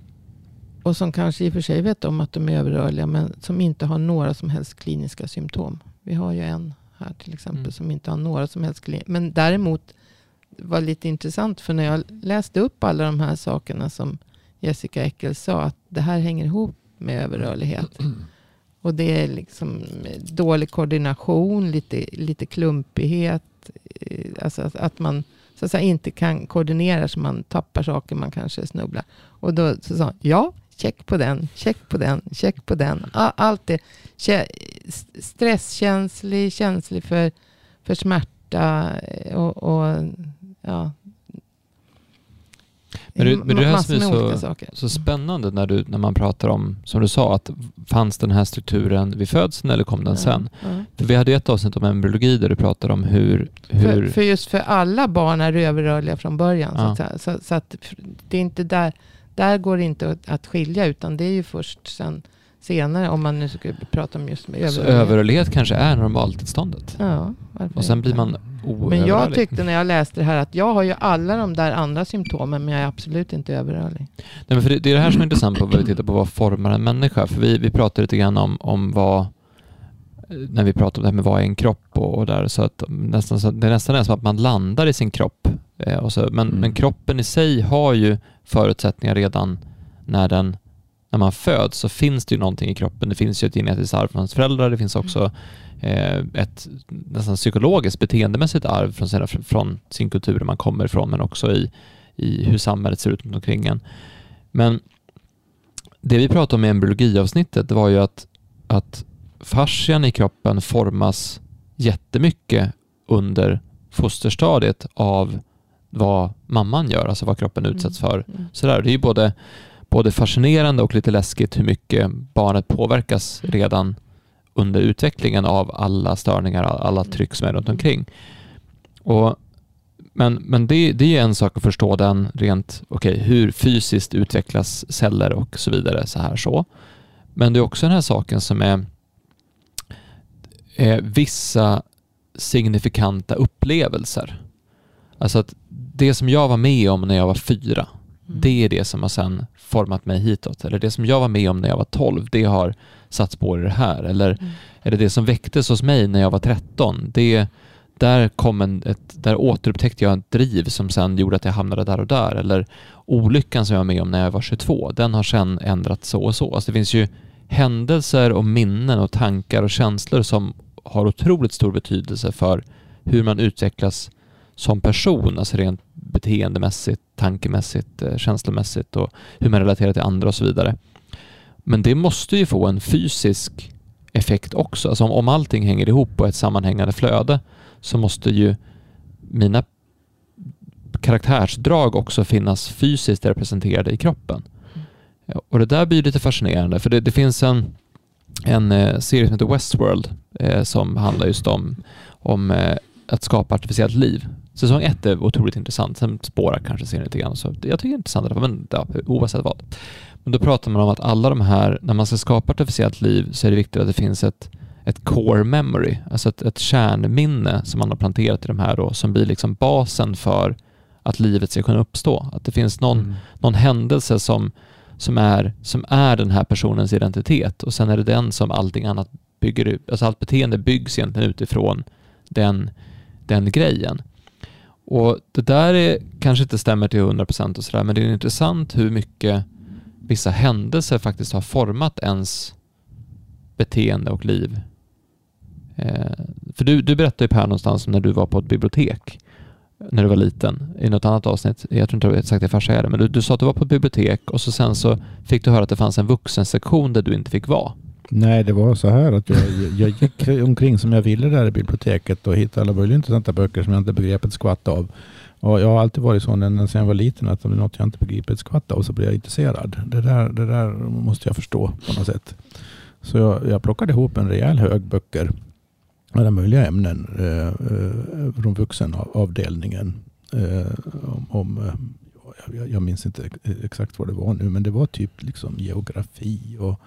och som kanske i och för sig vet om att de är överrörliga men som inte har några som helst kliniska symptom. Vi har ju en här till exempel mm. som inte har några som helst kliniska. Men däremot var lite intressant för när jag läste upp alla de här sakerna som Jessica Eckel sa att det här hänger ihop med överrörlighet. Och det är liksom dålig koordination, lite, lite klumpighet. Eh, alltså att, att man så att säga, inte kan koordinera så man tappar saker, man kanske snubblar. Och då så sa ja, check på den, check på den, check på den. Allt det. Stresskänslig, känslig för, för smärta eh, och, och ja. Men det, men det här som är så, så spännande när, du, när man pratar om, som du sa, att fanns den här strukturen vid födseln eller kom den sen? Ja. För vi hade ett avsnitt om embryologi där du pratade om hur... hur För, för just för alla barn är överrörliga från början. Ja. Så, att, så, så att det är inte där, där går det inte att, att skilja utan det är ju först sen senare om man nu ska prata om just med så överrörlighet. överrörlighet kanske är normaltillståndet. Ja, Och sen inte? blir man Men jag oöverrörlig. tyckte när jag läste det här att jag har ju alla de där andra symptomen men jag är absolut inte överrörlig. Nej, men för det, det är det här som är intressant på vad vi tittar på vad formar en människa. För vi, vi pratar lite grann om, om vad när vi pratar om det här med vad är en kropp och, och där så att nästan, så, det är nästan som att man landar i sin kropp. Eh, och så, men, Mm. men kroppen i sig har ju förutsättningar redan när den när man föds så finns det ju någonting i kroppen. Det finns ju ett genetiskt arv från ens föräldrar. Det finns också eh, ett nästan psykologiskt beteendemässigt arv från, sina, från sin kultur där man kommer ifrån men också i, i hur samhället ser ut runt omkring en. Men det vi pratade om i embryologiavsnittet var ju att, att fascian i kroppen formas jättemycket under fosterstadiet av vad mamman gör, alltså vad kroppen utsätts för. Mm. Sådär, det är ju både, både fascinerande och lite läskigt hur mycket barnet påverkas redan under utvecklingen av alla störningar, alla tryck som är runt omkring. Och, men men det, det är en sak att förstå den rent, okej, hur fysiskt utvecklas celler och så vidare så här så. Men det är också den här saken som är eh, vissa signifikanta upplevelser. Alltså att det som jag var med om när jag var fyra, Mm. det är det som har sen format mig hitåt. Eller det som jag var med om när jag var 12, det har satt spår i det här. Eller, Mm. eller det som väcktes hos mig när jag var 13, det, där, kom en, ett, där återupptäckte jag ett driv som sen gjorde att jag hamnade där och där. Eller olyckan som jag var med om när jag var 22, den har sen ändrats så och så. Alltså det finns ju händelser och minnen och tankar och känslor som har otroligt stor betydelse för hur man utvecklas som person, alltså rent beteendemässigt, tankemässigt, eh, känslomässigt och hur man relaterar till andra och så vidare. Men det måste ju få en fysisk effekt också. Alltså om, om allting hänger ihop på ett sammanhängande flöde så måste ju mina karaktärsdrag också finnas fysiskt representerade i kroppen. Ja, Och det där blir lite fascinerande för det, det finns en, en eh, serie som heter Westworld eh, som handlar just om, om eh, att skapa artificiellt liv. Säsong ett är otroligt intressant, sen spårar kanske serien lite grann. Så jag tycker det är intressant, i alla fall, men ja, oavsett vad. Men då pratar man om att alla de här, när man ska skapa artificiellt liv så är det viktigt att det finns ett, ett core memory, alltså ett, ett kärnminne som man har planterat i de här då, som blir liksom basen för att livet ska kunna uppstå. Att det finns någon, Mm. någon händelse som, som, är, som är den här personens identitet och sen är det den som allting annat bygger ut. Alltså allt beteende byggs egentligen utifrån den, den grejen. Och det där är, kanske inte stämmer till 100% och sådär, men det är intressant hur mycket vissa händelser faktiskt har format ens beteende och liv. Eh, för du, du berättade ju Per någonstans om när du var på ett bibliotek när du var liten i något annat avsnitt. Jag tror inte du har sagt det farsa det, men du, du sa att du var på ett bibliotek och så sen så fick du höra att det fanns en vuxensektion där du inte fick vara. Nej, det var så här att jag, jag gick omkring som jag ville där i biblioteket och hittade alla möjliga intressanta böcker som jag inte begrep ett skvatt av. Och jag har alltid varit sån ända sedan jag var liten att om det är något jag inte begriper ett skvatt av så blir jag intresserad. Det där, det där måste jag förstå på något sätt. Så jag, jag plockade ihop en rejäl hög böcker. Alla möjliga ämnen eh, eh från vuxenavdelningen. Eh, om, om, eh, jag, jag minns inte exakt vad det var nu men det var typ liksom geografi och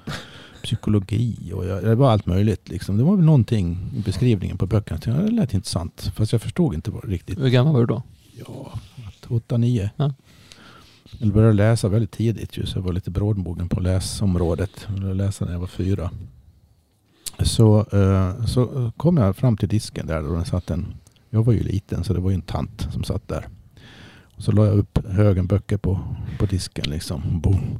psykologi och jag, det var allt möjligt. Liksom. Det var väl någonting i beskrivningen på böckerna. Jag tänkte, Det lät intressant fast jag förstod inte vad riktigt. Hur gammal var du då? Ja, åtta, nio. Ja. Jag började läsa väldigt tidigt ju, så jag var lite brådmogen på läsområdet. Jag började läsa när jag var fyra. Så, eh, så kom jag fram till disken där och den satt en, jag var ju liten så det var ju en tant som satt där. Och så la jag upp högen böcker på, på disken liksom. Boom.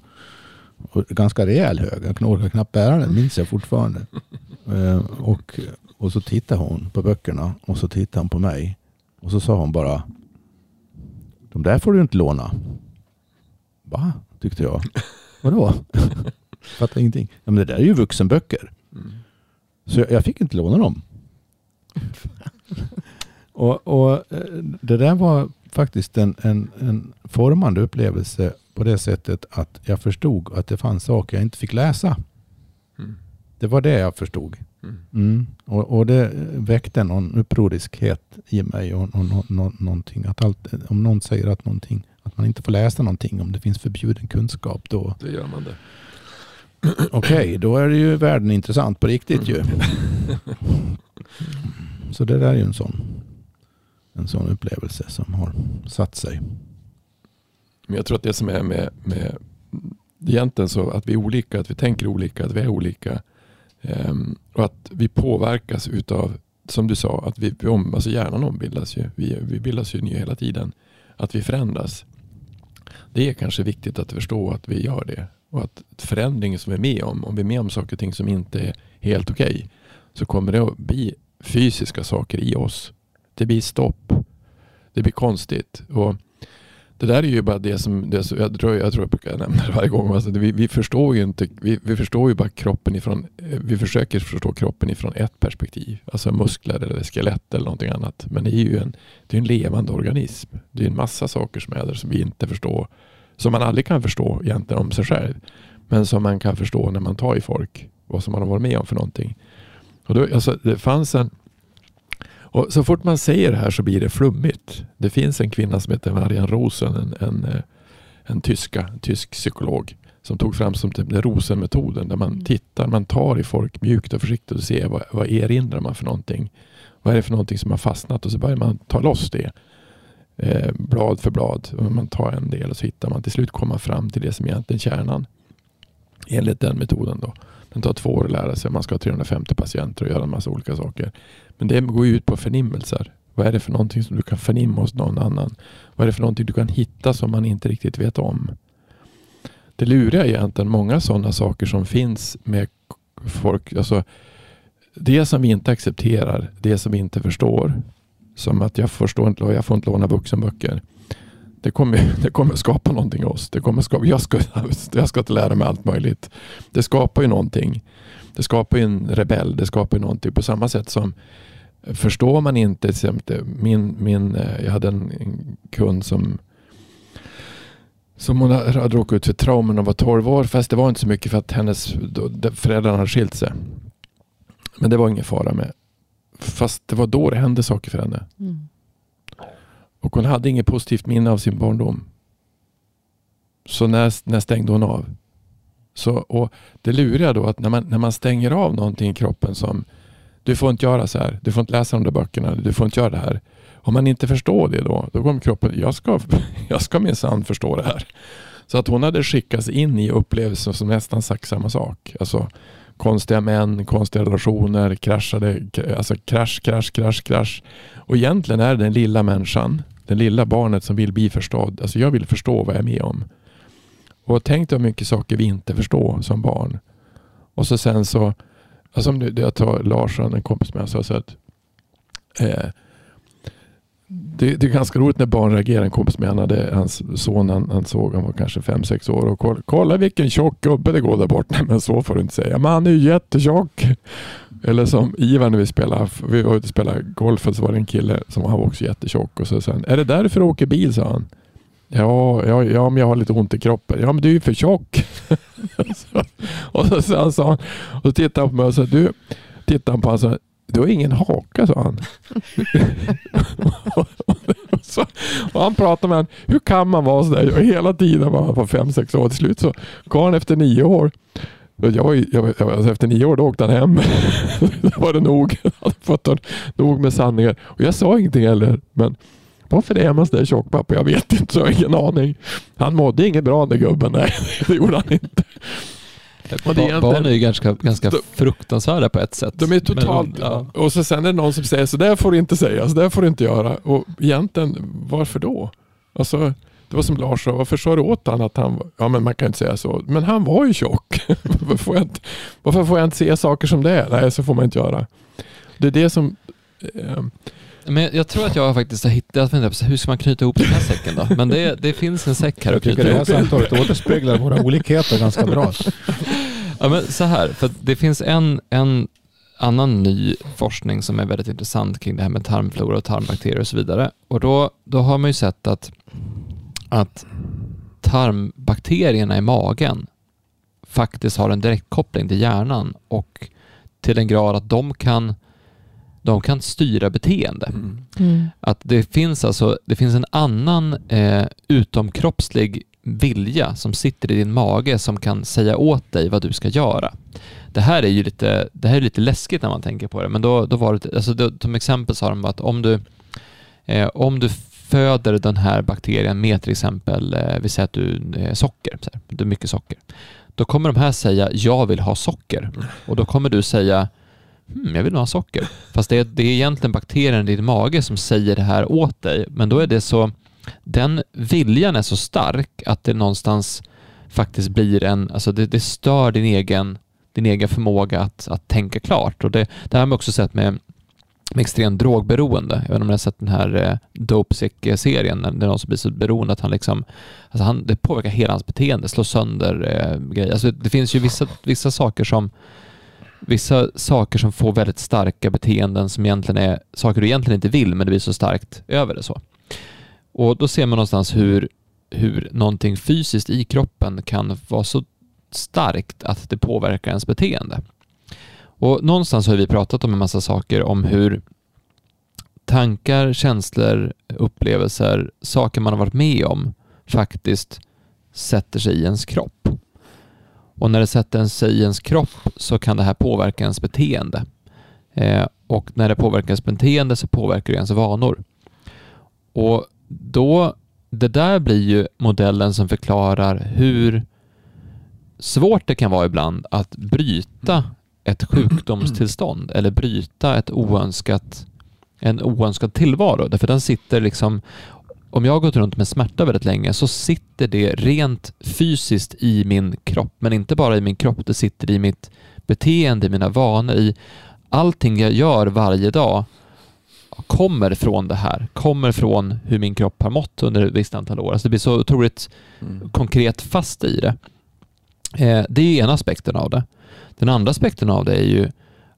Och ganska rejäl hög, jag orkar knappt bära den, minns jag fortfarande. Eh, och, och så tittade hon på böckerna och så tittade hon på mig. Och så sa hon bara De där får du inte låna. Va? Tyckte jag. Vadå? Fattar ingenting. Ja, men det där är ju vuxenböcker. Mm. Så jag, jag fick inte låna dem. och, och eh, det där var faktiskt en, en, en formande upplevelse på det sättet att jag förstod att det fanns saker jag inte fick läsa. Mm. Det var det jag förstod. Mm. Mm. Och, och det väckte någon upproriskhet i mig. Och, och, och, nå- någonting, att allt, om någon säger att, någonting, att man inte får läsa någonting, om det finns förbjuden kunskap, då Då gör man det. okej, då är det ju världen intressant på riktigt ju. Så det där är ju en sån, en sån upplevelse som har satt sig. Men jag tror att det som är med, med egentligen så att vi är olika, att vi tänker olika, att vi är olika. Um, och att vi påverkas utav, som du sa, att vi, vi om, alltså hjärnan ombildas ju. Vi, vi bildas ju nya hela tiden. Att vi förändras. Det är kanske viktigt att förstå att vi gör det. Och att förändringen som vi är med om, om vi är med om saker och ting som inte är helt okej, så kommer det att bli fysiska saker i oss. Det blir stopp. Det blir konstigt. Och det där är ju bara det som, det som jag, tror, jag tror jag brukar nämna det varje gång. Alltså, vi, vi förstår ju inte, vi, vi förstår ju bara kroppen ifrån, vi försöker förstå kroppen ifrån ett perspektiv. Alltså muskler eller skelett eller någonting annat. Men det är ju en, det är en levande organism. Det är en massa saker som är där som vi inte förstår. Som man aldrig kan förstå egentligen om sig själv. Men som man kan förstå när man tar i folk. Vad som man har varit med om för någonting. Och då, alltså, det fanns en och så fort man säger det här så blir det flummigt. Det finns en kvinna som heter Marianne Rosen, en, en, eh, en tyska, en tysk psykolog som tog fram som typ den Rosen-metoden där man Mm. tittar, man tar i folk mjukt och försiktigt och ser vad, vad erinrar man för någonting. Vad är det för någonting som har fastnat och så börjar man ta loss det. Eh, blad för blad. Och man tar en del och så hittar man till slut komma fram till det som egentligen är kärnan. Enligt den metoden då. Den tar två år att lära sig. Man ska ha 350 patienter och göra en massa olika saker. Men det går ju ut på förnimmelser. Vad är det för någonting som du kan förnimma hos någon annan? Vad är det för någonting du kan hitta som man inte riktigt vet om? Det luriga är egentligen många sådana saker som finns med folk. Alltså, det som vi inte accepterar, det som vi inte förstår. Som att jag, förstår inte, jag får inte låna vuxenböcker. Det kommer, det kommer skapa någonting i oss. Det kommer skapa, jag, ska, jag ska inte lära mig allt möjligt. Det skapar ju någonting. Det skapar ju en rebell. Det skapar ju någonting på samma sätt som förstår man inte, till exempel, min, min, eh, jag hade en, en kund som som hon hade råkat ut för trauma när hon var 12 år. Fast det var inte så mycket för att hennes då, hade skilt sig. Men det var ingen fara med. Fast det var då det hände saker för henne. Mm. Och hon hade inget positivt minne av sin barndom. Så när, när stängde hon av? Så, och det luriga då att när man, när man stänger av någonting i kroppen som du får inte göra så här, du får inte läsa de där böckerna, du får inte göra det här. Om man inte förstår det då, då kommer kroppen, jag ska, jag ska minsann förstå det här. Så att hon hade skickats in i upplevelser som nästan sagt samma sak. Alltså konstiga män, konstiga relationer, kraschade, alltså krasch, krasch, krasch, krasch. Och egentligen är det den lilla människan, det lilla barnet som vill bli förstådd. Alltså jag vill förstå vad jag är med om. Och tänk dig hur mycket saker vi inte förstår som barn. Och så sen så, alltså om du, jag tar Larsson, en kompis med mig, sa så att eh, det, det är ganska roligt när barn reagerar. En kompis med han hade hans son, han, han såg, han var kanske 5-6 år och kolla, kolla vilken tjock gubbe det går där bort. Nej men så får du inte säga. Men han är ju jättetjock. Eller som Ivar när vi spelade, vi var ute och spelade golf och så var det en kille som han var också jättetjock. Och så sa han, är det därför du åker bil? sa han. Ja, ja, ja, men jag har lite ont i kroppen. Ja, men du är ju för tjock. så, och så, så, sa han, och så tittade han på mig och sa, du, tittade han på honom och sa, du har ingen haka, sa han. så, och han pratade med honom, hur kan man vara sådär? Och hela tiden var han var fem, sex år. Till slut så kom han efter nio år. Jag jag, alltså efter nio år då åkte han hem. då var det nog. Han hade fått nog med sanningar. Och jag sa ingenting heller. Men varför är man sådär tjock pappa? Jag vet inte, så jag har ingen aning. Han mådde inget bra den gubben. Nej, det gjorde han inte. Ba- Barn är ju ganska, ganska De- fruktansvärda på ett sätt. De är totalt... Men, ja. Och så sen är det någon som säger så där får du inte säga, så där får du inte göra. Och egentligen, varför då? Alltså, det var som Lars sa, varför sa du åt han att han Ja men man kan inte säga så. Men han var ju tjock. varför, får jag inte, varför får jag inte se saker som det är? Nej, så får man inte göra. Det är det som... Eh, Men jag tror att jag faktiskt har hittat, jag hur ska man knyta ihop den här säcken då? Men det, det finns en säck här Jag att tycker knyta det här ihop. samtalet återspeglar våra olikheter ganska bra. Ja, men så här, för det finns en, en annan ny forskning som är väldigt intressant kring det här med tarmflora och tarmbakterier och så vidare. Och då, då har man ju sett att, att tarmbakterierna i magen faktiskt har en direktkoppling till hjärnan och till en grad att de kan, de kan styra beteende. Mm. Mm. Att det finns alltså det finns en annan eh, utomkroppslig vilja som sitter i din mage som kan säga åt dig vad du ska göra. Det här är ju lite, det här är lite läskigt när man tänker på det, men då, då var det, alltså då, som exempel sa de att om du, eh, om du föder den här bakterien med till exempel, eh, vi säger att du eh, socker, så här, du mycket socker, då kommer de här säga jag vill ha socker och då kommer du säga hmm, jag vill nog ha socker. Fast det är, det är egentligen bakterien i din mage som säger det här åt dig, men då är det så, den viljan är så stark att det någonstans faktiskt blir en, alltså det, det stör din egen, din egen förmåga att, att tänka klart. Och det, det här har man också sett med, med extremt drogberoende. Jag vet inte om ni har sett den här eh, Dopesick-serien, när det är någon som blir så beroende att han liksom, alltså han, det påverkar hela hans beteende, slår sönder eh, grejer. Alltså det finns ju vissa, vissa saker som vissa saker som får väldigt starka beteenden som egentligen är saker du egentligen inte vill, men det blir så starkt över det så. Och då ser man någonstans hur, hur någonting fysiskt i kroppen kan vara så starkt att det påverkar ens beteende. Och någonstans har vi pratat om en massa saker om hur tankar, känslor, upplevelser, saker man har varit med om faktiskt sätter sig i ens kropp. Och när det sätter sig i ens kropp så kan det här påverka ens beteende. Eh, och när det påverkar ens beteende så påverkar det ens vanor. Och då, det där blir ju modellen som förklarar hur svårt det kan vara ibland att bryta ett sjukdomstillstånd eller bryta ett oönskat, en oönskad tillvaro. Därför den sitter liksom, om jag har gått runt med smärta väldigt länge så sitter det rent fysiskt i min kropp, men inte bara i min kropp, det sitter i mitt beteende, i mina vanor, i allting jag gör varje dag kommer från det här, kommer från hur min kropp har mått under ett visst antal år. Alltså det blir så otroligt Mm. konkret fast i det. Eh, det är ena aspekten av det. Den andra aspekten av det är ju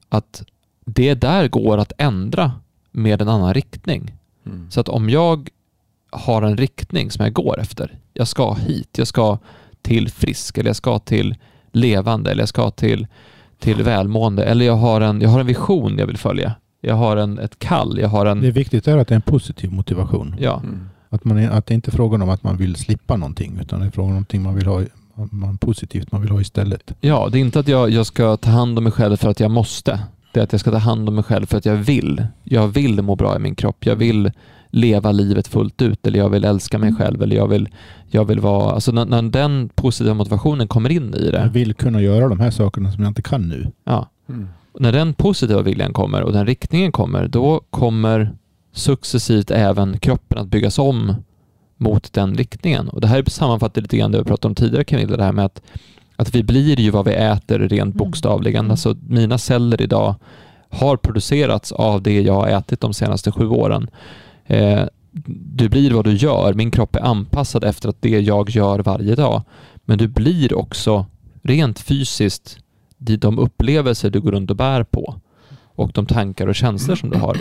att det där går att ändra med en annan riktning. Mm. Så att om jag har en riktning som jag går efter, jag ska hit, jag ska till frisk eller jag ska till levande eller jag ska till, till välmående eller jag har, en, jag har en vision jag vill följa. Jag har en, ett kall, jag har en... Det är viktigt är att det är en positiv motivation. Ja, Mm. Att, man är, att det inte är frågan om att man vill slippa någonting utan det är frågan om någonting man vill ha, man, positivt man vill ha istället. Ja, det är inte att jag, jag ska ta hand om mig själv för att jag måste. Det är att jag ska ta hand om mig själv för att jag vill. Jag vill må bra i min kropp. Jag vill leva livet fullt ut eller jag vill älska mig själv eller jag vill, jag vill vara... Alltså när, när den positiva motivationen kommer in i Jag det, vill kunna göra de här sakerna som jag inte kan nu. ja, Mm. när den positiva viljan kommer och den riktningen kommer, då kommer successivt även kroppen att byggas om mot den riktningen. Och det här sammanfattar lite grann det vi pratade om tidigare Camilla, det här med att, att vi blir ju vad vi äter rent Mm. bokstavligen. Mm. Alltså mina celler idag har producerats av det jag har ätit de senaste sju åren. Eh, du blir vad du gör. Min kropp är anpassad efter att det jag gör varje dag. Men du blir också rent fysiskt de, de upplevelser du går runt och bär på och de tankar och känslor som du har.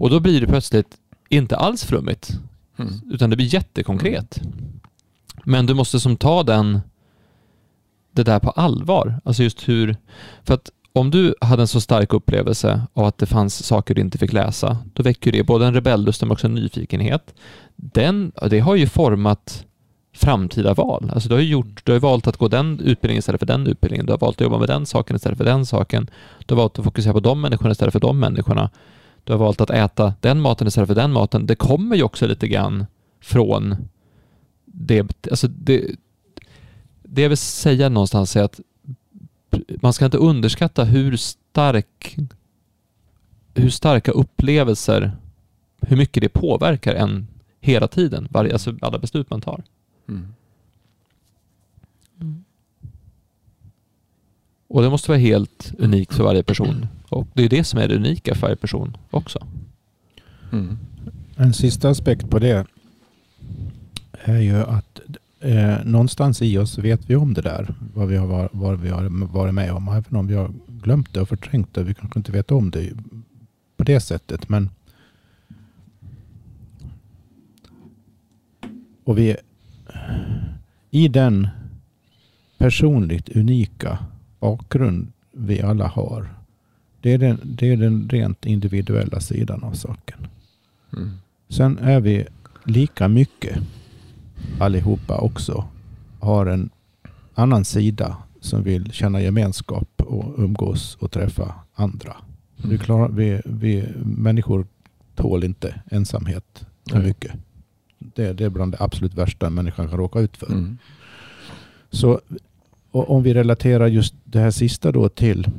Och då blir det plötsligt inte alls flummigt, Mm. utan det blir jättekonkret. Men du måste som ta den, det där på allvar. Alltså just hur, för att om du hade en så stark upplevelse av att det fanns saker du inte fick läsa, då väcker det både en rebelllust men också en nyfikenhet. Den, det har ju format framtida val. Alltså du har ju gjort, du har valt att gå den utbildningen istället för den utbildningen. Du har valt att jobba med den saken istället för den saken. Du har valt att fokusera på de människorna istället för de människorna. Du har valt att äta den maten istället för den maten. Det kommer ju också lite grann från det, alltså det, det jag vill säga någonstans är att man ska inte underskatta hur stark hur starka upplevelser, hur mycket det påverkar en hela tiden, varje, alltså alla beslut man tar. Mm. Mm. Och det måste vara helt unikt för varje person. Och det är det som är det unika för varje person också. Mm. En sista aspekt på det är ju att eh, någonstans i oss vet vi om det där. Vad vi har, var, vad vi har varit med om. Även om vi har glömt det och förträngt det. Vi kanske inte vet om det på det sättet. Men och vi i den personligt unika bakgrund vi alla har Det är den, det är den rent individuella sidan av saken. Mm. Sen är vi lika mycket allihopa också har en annan sida som vill känna gemenskap och umgås och träffa andra. Mm. Vi, klarar, vi, vi människor tål inte ensamhet Nej. mycket. Det, det är bland det absolut värsta människan kan råka ut för. Mm. Så och om vi relaterar just det här sista då till,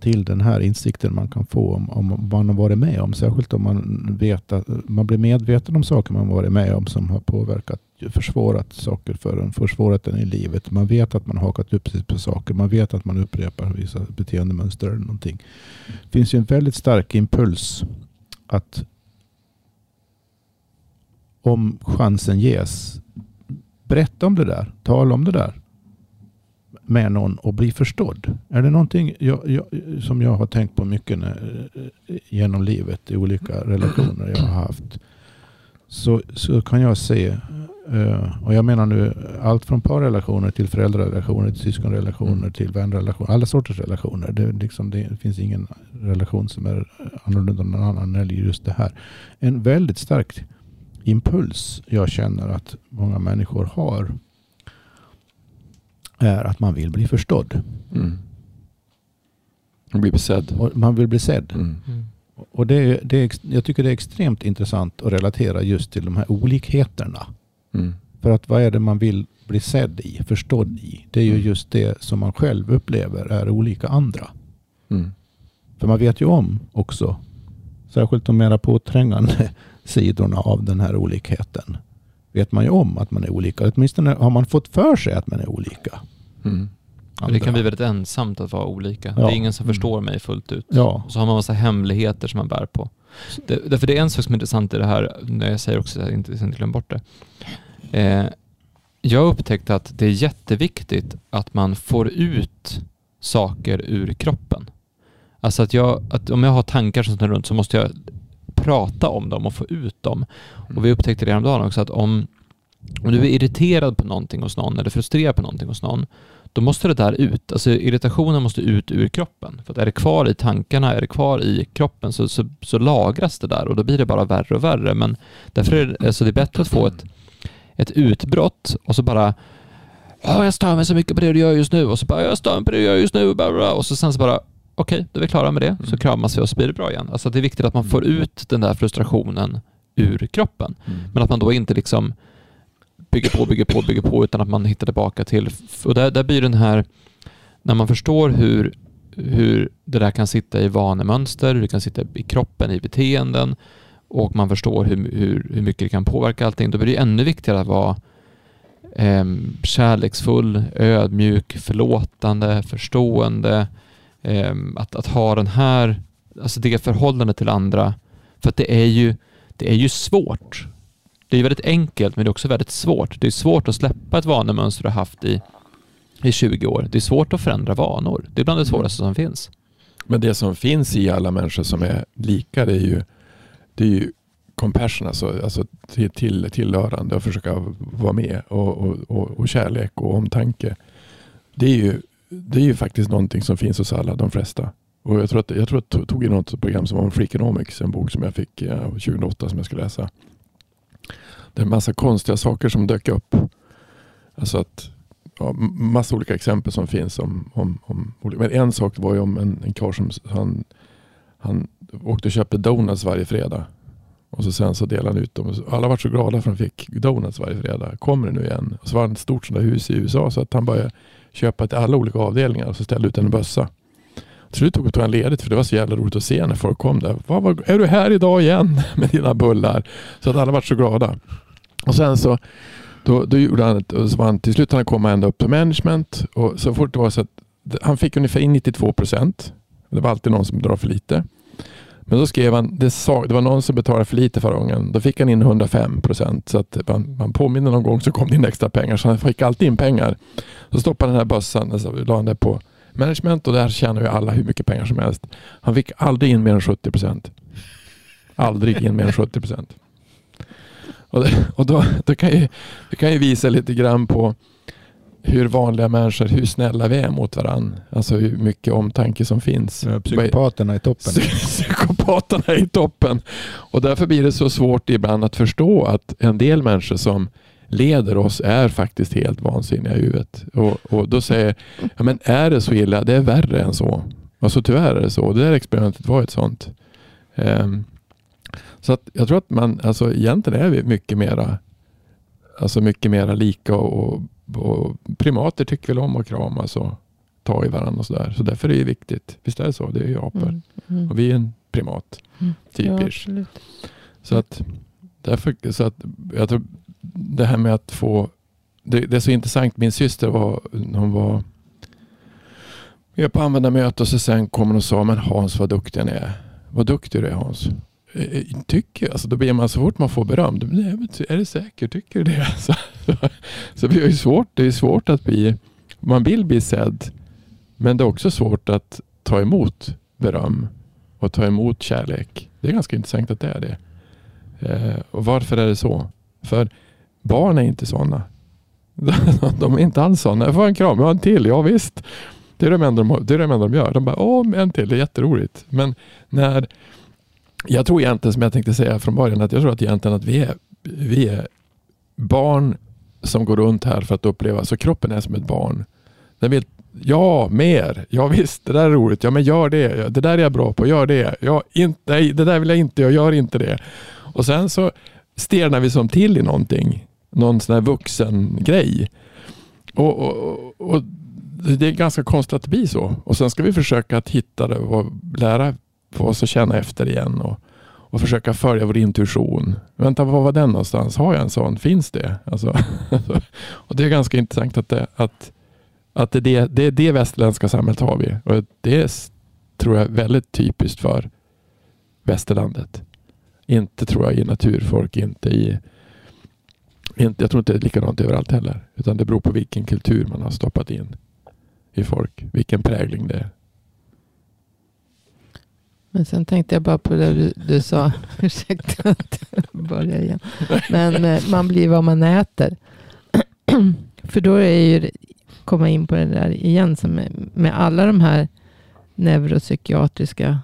till den här insikten man kan få om, om vad man har varit med om. Särskilt om man, vet att, man blir medveten om saker man varit med om som har påverkat, försvårat saker för en, försvårat en i livet. Man vet att man har hakat upp sig på saker. Man vet att man upprepar vissa beteendemönster eller någonting. Det finns ju en väldigt stark impuls att om chansen ges, berätta om det där, tala om det där med någon och bli förstådd. Är det någonting jag, jag, som jag har tänkt på mycket när, eh, genom livet i olika relationer jag har haft. Så, så kan jag se, eh, och jag menar nu allt från parrelationer till föräldrarelationer, till syskonrelationer, till vänrelationer, alla sorters relationer. Det, liksom, det finns ingen relation som är annorlunda än någon annan eller just det här. En väldigt stark impuls jag känner att många människor har är att man vill bli förstådd. Mm. Man blir besedd. Och man vill bli sedd. Mm. Och det, det jag tycker det är extremt intressant att relatera just till de här olikheterna. Mm. För att vad är det man vill bli sedd i, förstådd i? Det är ju Mm. just det som man själv upplever är olika andra. Mm. För man vet ju om också, särskilt de mera påträngande sidorna av den här olikheten. Vet man ju om att man är olika. Åtminstone har man fått för sig att man är olika. Mm. Och det kan andra. bli väldigt ensamt att vara olika. Ja. Det är ingen som Mm. förstår mig fullt ut. Ja. Och så har man massa hemligheter som man bär på. Det, därför det är en sak som är intressant i det här, när jag säger också att jag inte, inte glöm bort det. Eh, jag upptäckte att det är jätteviktigt att man får ut saker ur kroppen. Alltså att, jag, att om jag har tankar som snurrar runt så måste jag prata om dem och få ut dem. Och vi upptäckte det häromdagen också att om, om du är irriterad på någonting hos någon eller frustrerad på någonting hos någon då måste det där ut. Alltså irritationen måste ut ur kroppen. För att är det kvar i tankarna, är det kvar i kroppen så, så, så lagras det där och då blir det bara värre och värre. Men därför är det, alltså det är bättre att få ett, ett utbrott och så bara Ja, jag stör mig så mycket på det du gör just nu och så bara jag stör mig på det du gör just nu bla, bla, och så sen så bara okej, då är vi klara med det. Så Mm. kramas vi och så blir det bra igen. Alltså det är viktigt att man får ut den där frustrationen ur kroppen. Mm. Men att man då inte liksom bygger på, bygger på, bygger på utan att man hittar tillbaka till... Och där, där blir den här... När man förstår hur, hur det där kan sitta i vanemönster, hur det kan sitta i kroppen, i beteenden och man förstår hur, hur, hur mycket det kan påverka allting, då blir det ännu viktigare att vara eh, kärleksfull, ödmjuk, förlåtande, förstående. Eh, att, att ha den här, alltså det förhållandet till andra. För att det är ju, det är ju svårt. Det är väldigt enkelt men det är också väldigt svårt. Det är svårt att släppa ett vanemönster du har haft i, i 20 år. Det är svårt att förändra vanor. Det är bland det svåraste som finns. Men det som finns i alla människor som är lika det är ju, det är ju compassion, alltså, alltså till, till, tillhörande och försöka vara med och, och, och, och kärlek och omtanke. Det är, ju, det är ju faktiskt någonting som finns hos alla, de flesta. Och jag tror att jag tror att tog in något program som var om Freakonomics, en bok som jag fick eh, 2008 som jag skulle läsa. Det är en massa konstiga saker som dök upp. Alltså att ja, massa olika exempel som finns om, om, om Men en sak var ju om en, en karl som han, han åkte och köpte donuts varje fredag. Och så sen så delade han ut dem. Alla var så glada för att de fick donuts varje fredag. Kommer det nu igen? Och så var det ett stort sånt där hus i USA så att han började köpa till alla olika avdelningar och så ställde ut en bössa. Till slut tog tog han ledigt för det var så jävla roligt att se när folk kom där. Vad, var, är du här idag igen med dina bullar? Så att alla var så glada. Och sen så då, då gjorde han, ett- och så var han, till slut han komma ända upp till management och så fort det var så att han fick ungefär in 92 procent. Det var alltid någon som drar för lite. Men då skrev han, det, sa, det var någon som betalade för lite förra gången. Då fick han in 105 procent. Så att man, man påminner någon gång så kom det in extra pengar. Så han fick alltid in pengar. Så stoppade han den här bössan och la han det på management och där tjänar ju alla hur mycket pengar som helst. Han fick aldrig in mer än 70 procent. Aldrig in mer än 70 procent. Och, det, och då, då kan ju, det kan ju visa lite grann på hur vanliga människor, hur snälla vi är mot varandra. Alltså hur mycket omtanke som finns. Psykopaterna i toppen. Psykopaterna i toppen. Och därför blir det så svårt ibland att förstå att en del människor som leder oss är faktiskt helt vansinniga i huvudet. Och, och då säger jag, men är det så illa? Det är värre än så. Alltså tyvärr är det så. Det där experimentet var ett sånt. Um, så att jag tror att man, alltså egentligen är vi mycket mera, alltså mycket mera lika och, och primater tycker väl om att kramas och ta i varandra och sådär. Så därför är det viktigt. Visst är det så? Det är ju apor. Mm, mm. Och vi är en primat. Mm. Typiskt. Ja, så att därför, så att jag tror det här med att få, det, det är så intressant. Min syster var, hon var vi på användarmöte och så sen kom hon och sa, men Hans vad duktig ni är. Vad duktig du är Hans. Eh, eh, tycker jag alltså, då blir man så fort man får beröm. Nej, men är det säkert? Tycker du det? Så, så det är svårt. Det är svårt att bli, man vill bli sedd. Men det är också svårt att ta emot beröm och ta emot kärlek. Det är ganska intressant att det är det. Eh, och varför är det så? För barn är inte sådana. De är inte alls sådana. Jag får en kram, jag har en till. Ja visst. Det är det enda de, det är de, enda de gör. De bara, åh, en till, det är jätteroligt. Men när, jag tror egentligen, som jag tänkte säga från början, att jag tror att egentligen att vi är, vi är barn som går runt här för att uppleva, så kroppen är som ett barn. Den vill, ja, mer, ja visst, det där är roligt, ja men gör det, det där är jag bra på, gör det, ja, inte, nej, det där vill jag inte, jag gör inte det. Och sen så stelnar vi som till i någonting, någon sån här vuxen grej. Och, och, och det är ganska konstigt att det blir så. Och sen ska vi försöka att hitta det och lära oss att känna efter igen och, och försöka följa vår intuition. Vänta, var var den någonstans? Har jag en sån? Finns det? Alltså, och det är ganska intressant att det, att, att det, det, det, det västerländska samhället har vi. Och det tror jag är väldigt typiskt för västerlandet. Inte tror jag i naturfolk, inte i jag tror inte det är likadant överallt heller. Utan det beror på vilken kultur man har stoppat in i folk. Vilken prägling det är. Men sen tänkte jag bara på det du, du sa. Ursäkta att jag börjar igen. Men eh, man blir vad man äter. För då är ju komma in på det där igen. Som med, alla de här neuropsykiatriska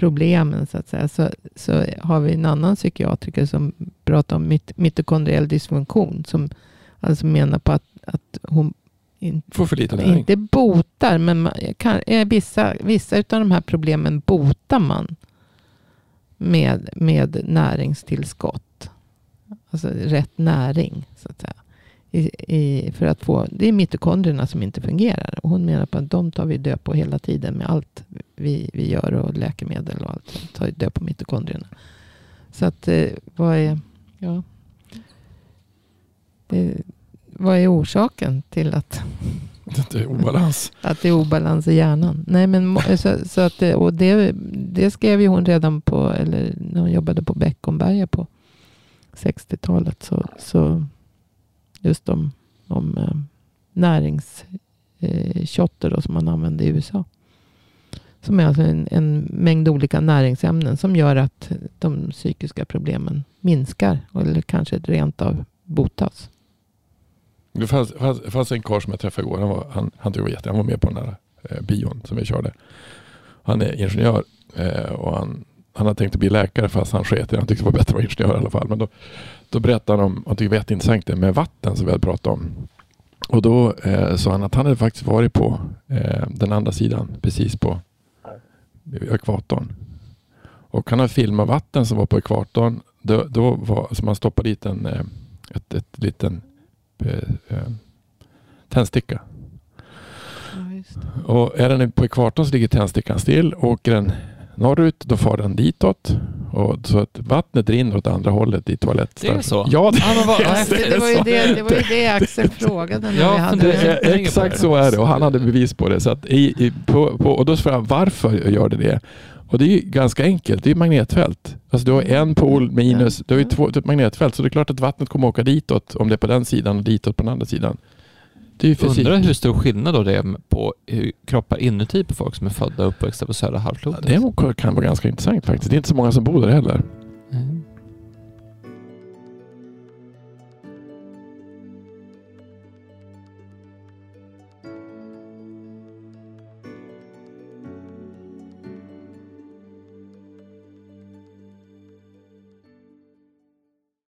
problemen så att säga. Så, så har vi en annan psykiatriker som pratar om mit mitokondriell dysfunktion. Som alltså menar på att, att hon inte, Får för lite näring. Inte botar, men man, kan, vissa, vissa av de här problemen botar man med, med näringstillskott. Alltså rätt näring, så att säga. I, i, för att få, det är mitokondrierna som inte fungerar. Och hon menar på att de tar vi död på hela tiden med allt vi, vi gör och läkemedel och allt. Tar vi död på mitokondrierna. Så att eh, vad är... Ja, det, vad är orsaken till att, att det är obalans? att det är obalans i hjärnan. Nej, men, så, så att och det, det skrev ju hon redan på, eller när hon jobbade på Beckomberga på 60-talet. Så, så just om, om eh, näringsshotter eh, som man använder i USA. Som är alltså en, en, mängd olika näringsämnen som gör att de psykiska problemen minskar. Eller kanske rent av botas. Det fanns, fanns, fanns en karl som jag träffade igår. Han var, han, han, var, jätte, han var med på den här eh, bion som vi körde. Han är ingenjör eh, och han, han hade tänkt att bli läkare fast han sket Han tyckte det var bättre att vara ingenjör i alla fall. Men då, då berättade han om, han tyckte det var jätteintressant det med vatten som vi hade pratat om. Och då eh, sa han att han hade faktiskt varit på eh, den andra sidan, precis på ekvatorn. Och han har filmat vatten som var på ekvatorn. Då, då var, så man stoppade dit en, eh, ett, ett liten eh, eh tändsticka. Ja, och är den på ekvatorn så ligger tändstickan still. Åker den norrut då far den ditåt. Och så att vattnet rinner åt andra hållet i toaletten. Det är så? Ja, det, ja, var, det, det, var ju det, det var ju det Axel frågade när ja, vi hade det. Exakt så är det och han hade bevis på det. Så att i, i, på, på, och då frågade han varför gör det det? Och det är ju ganska enkelt. Det är magnetfält. Alltså du har en pol minus, du har ju två, ett magnetfält. Så det är klart att vattnet kommer åka ditåt om det är på den sidan och ditåt på den andra sidan. Det är ju fysik. Undrar hur stor skillnad då det är på kroppar inuti på folk som är födda och uppväxta på södra halvklotet. det kan vara ganska intressant faktiskt. Det är inte så många som bor där heller.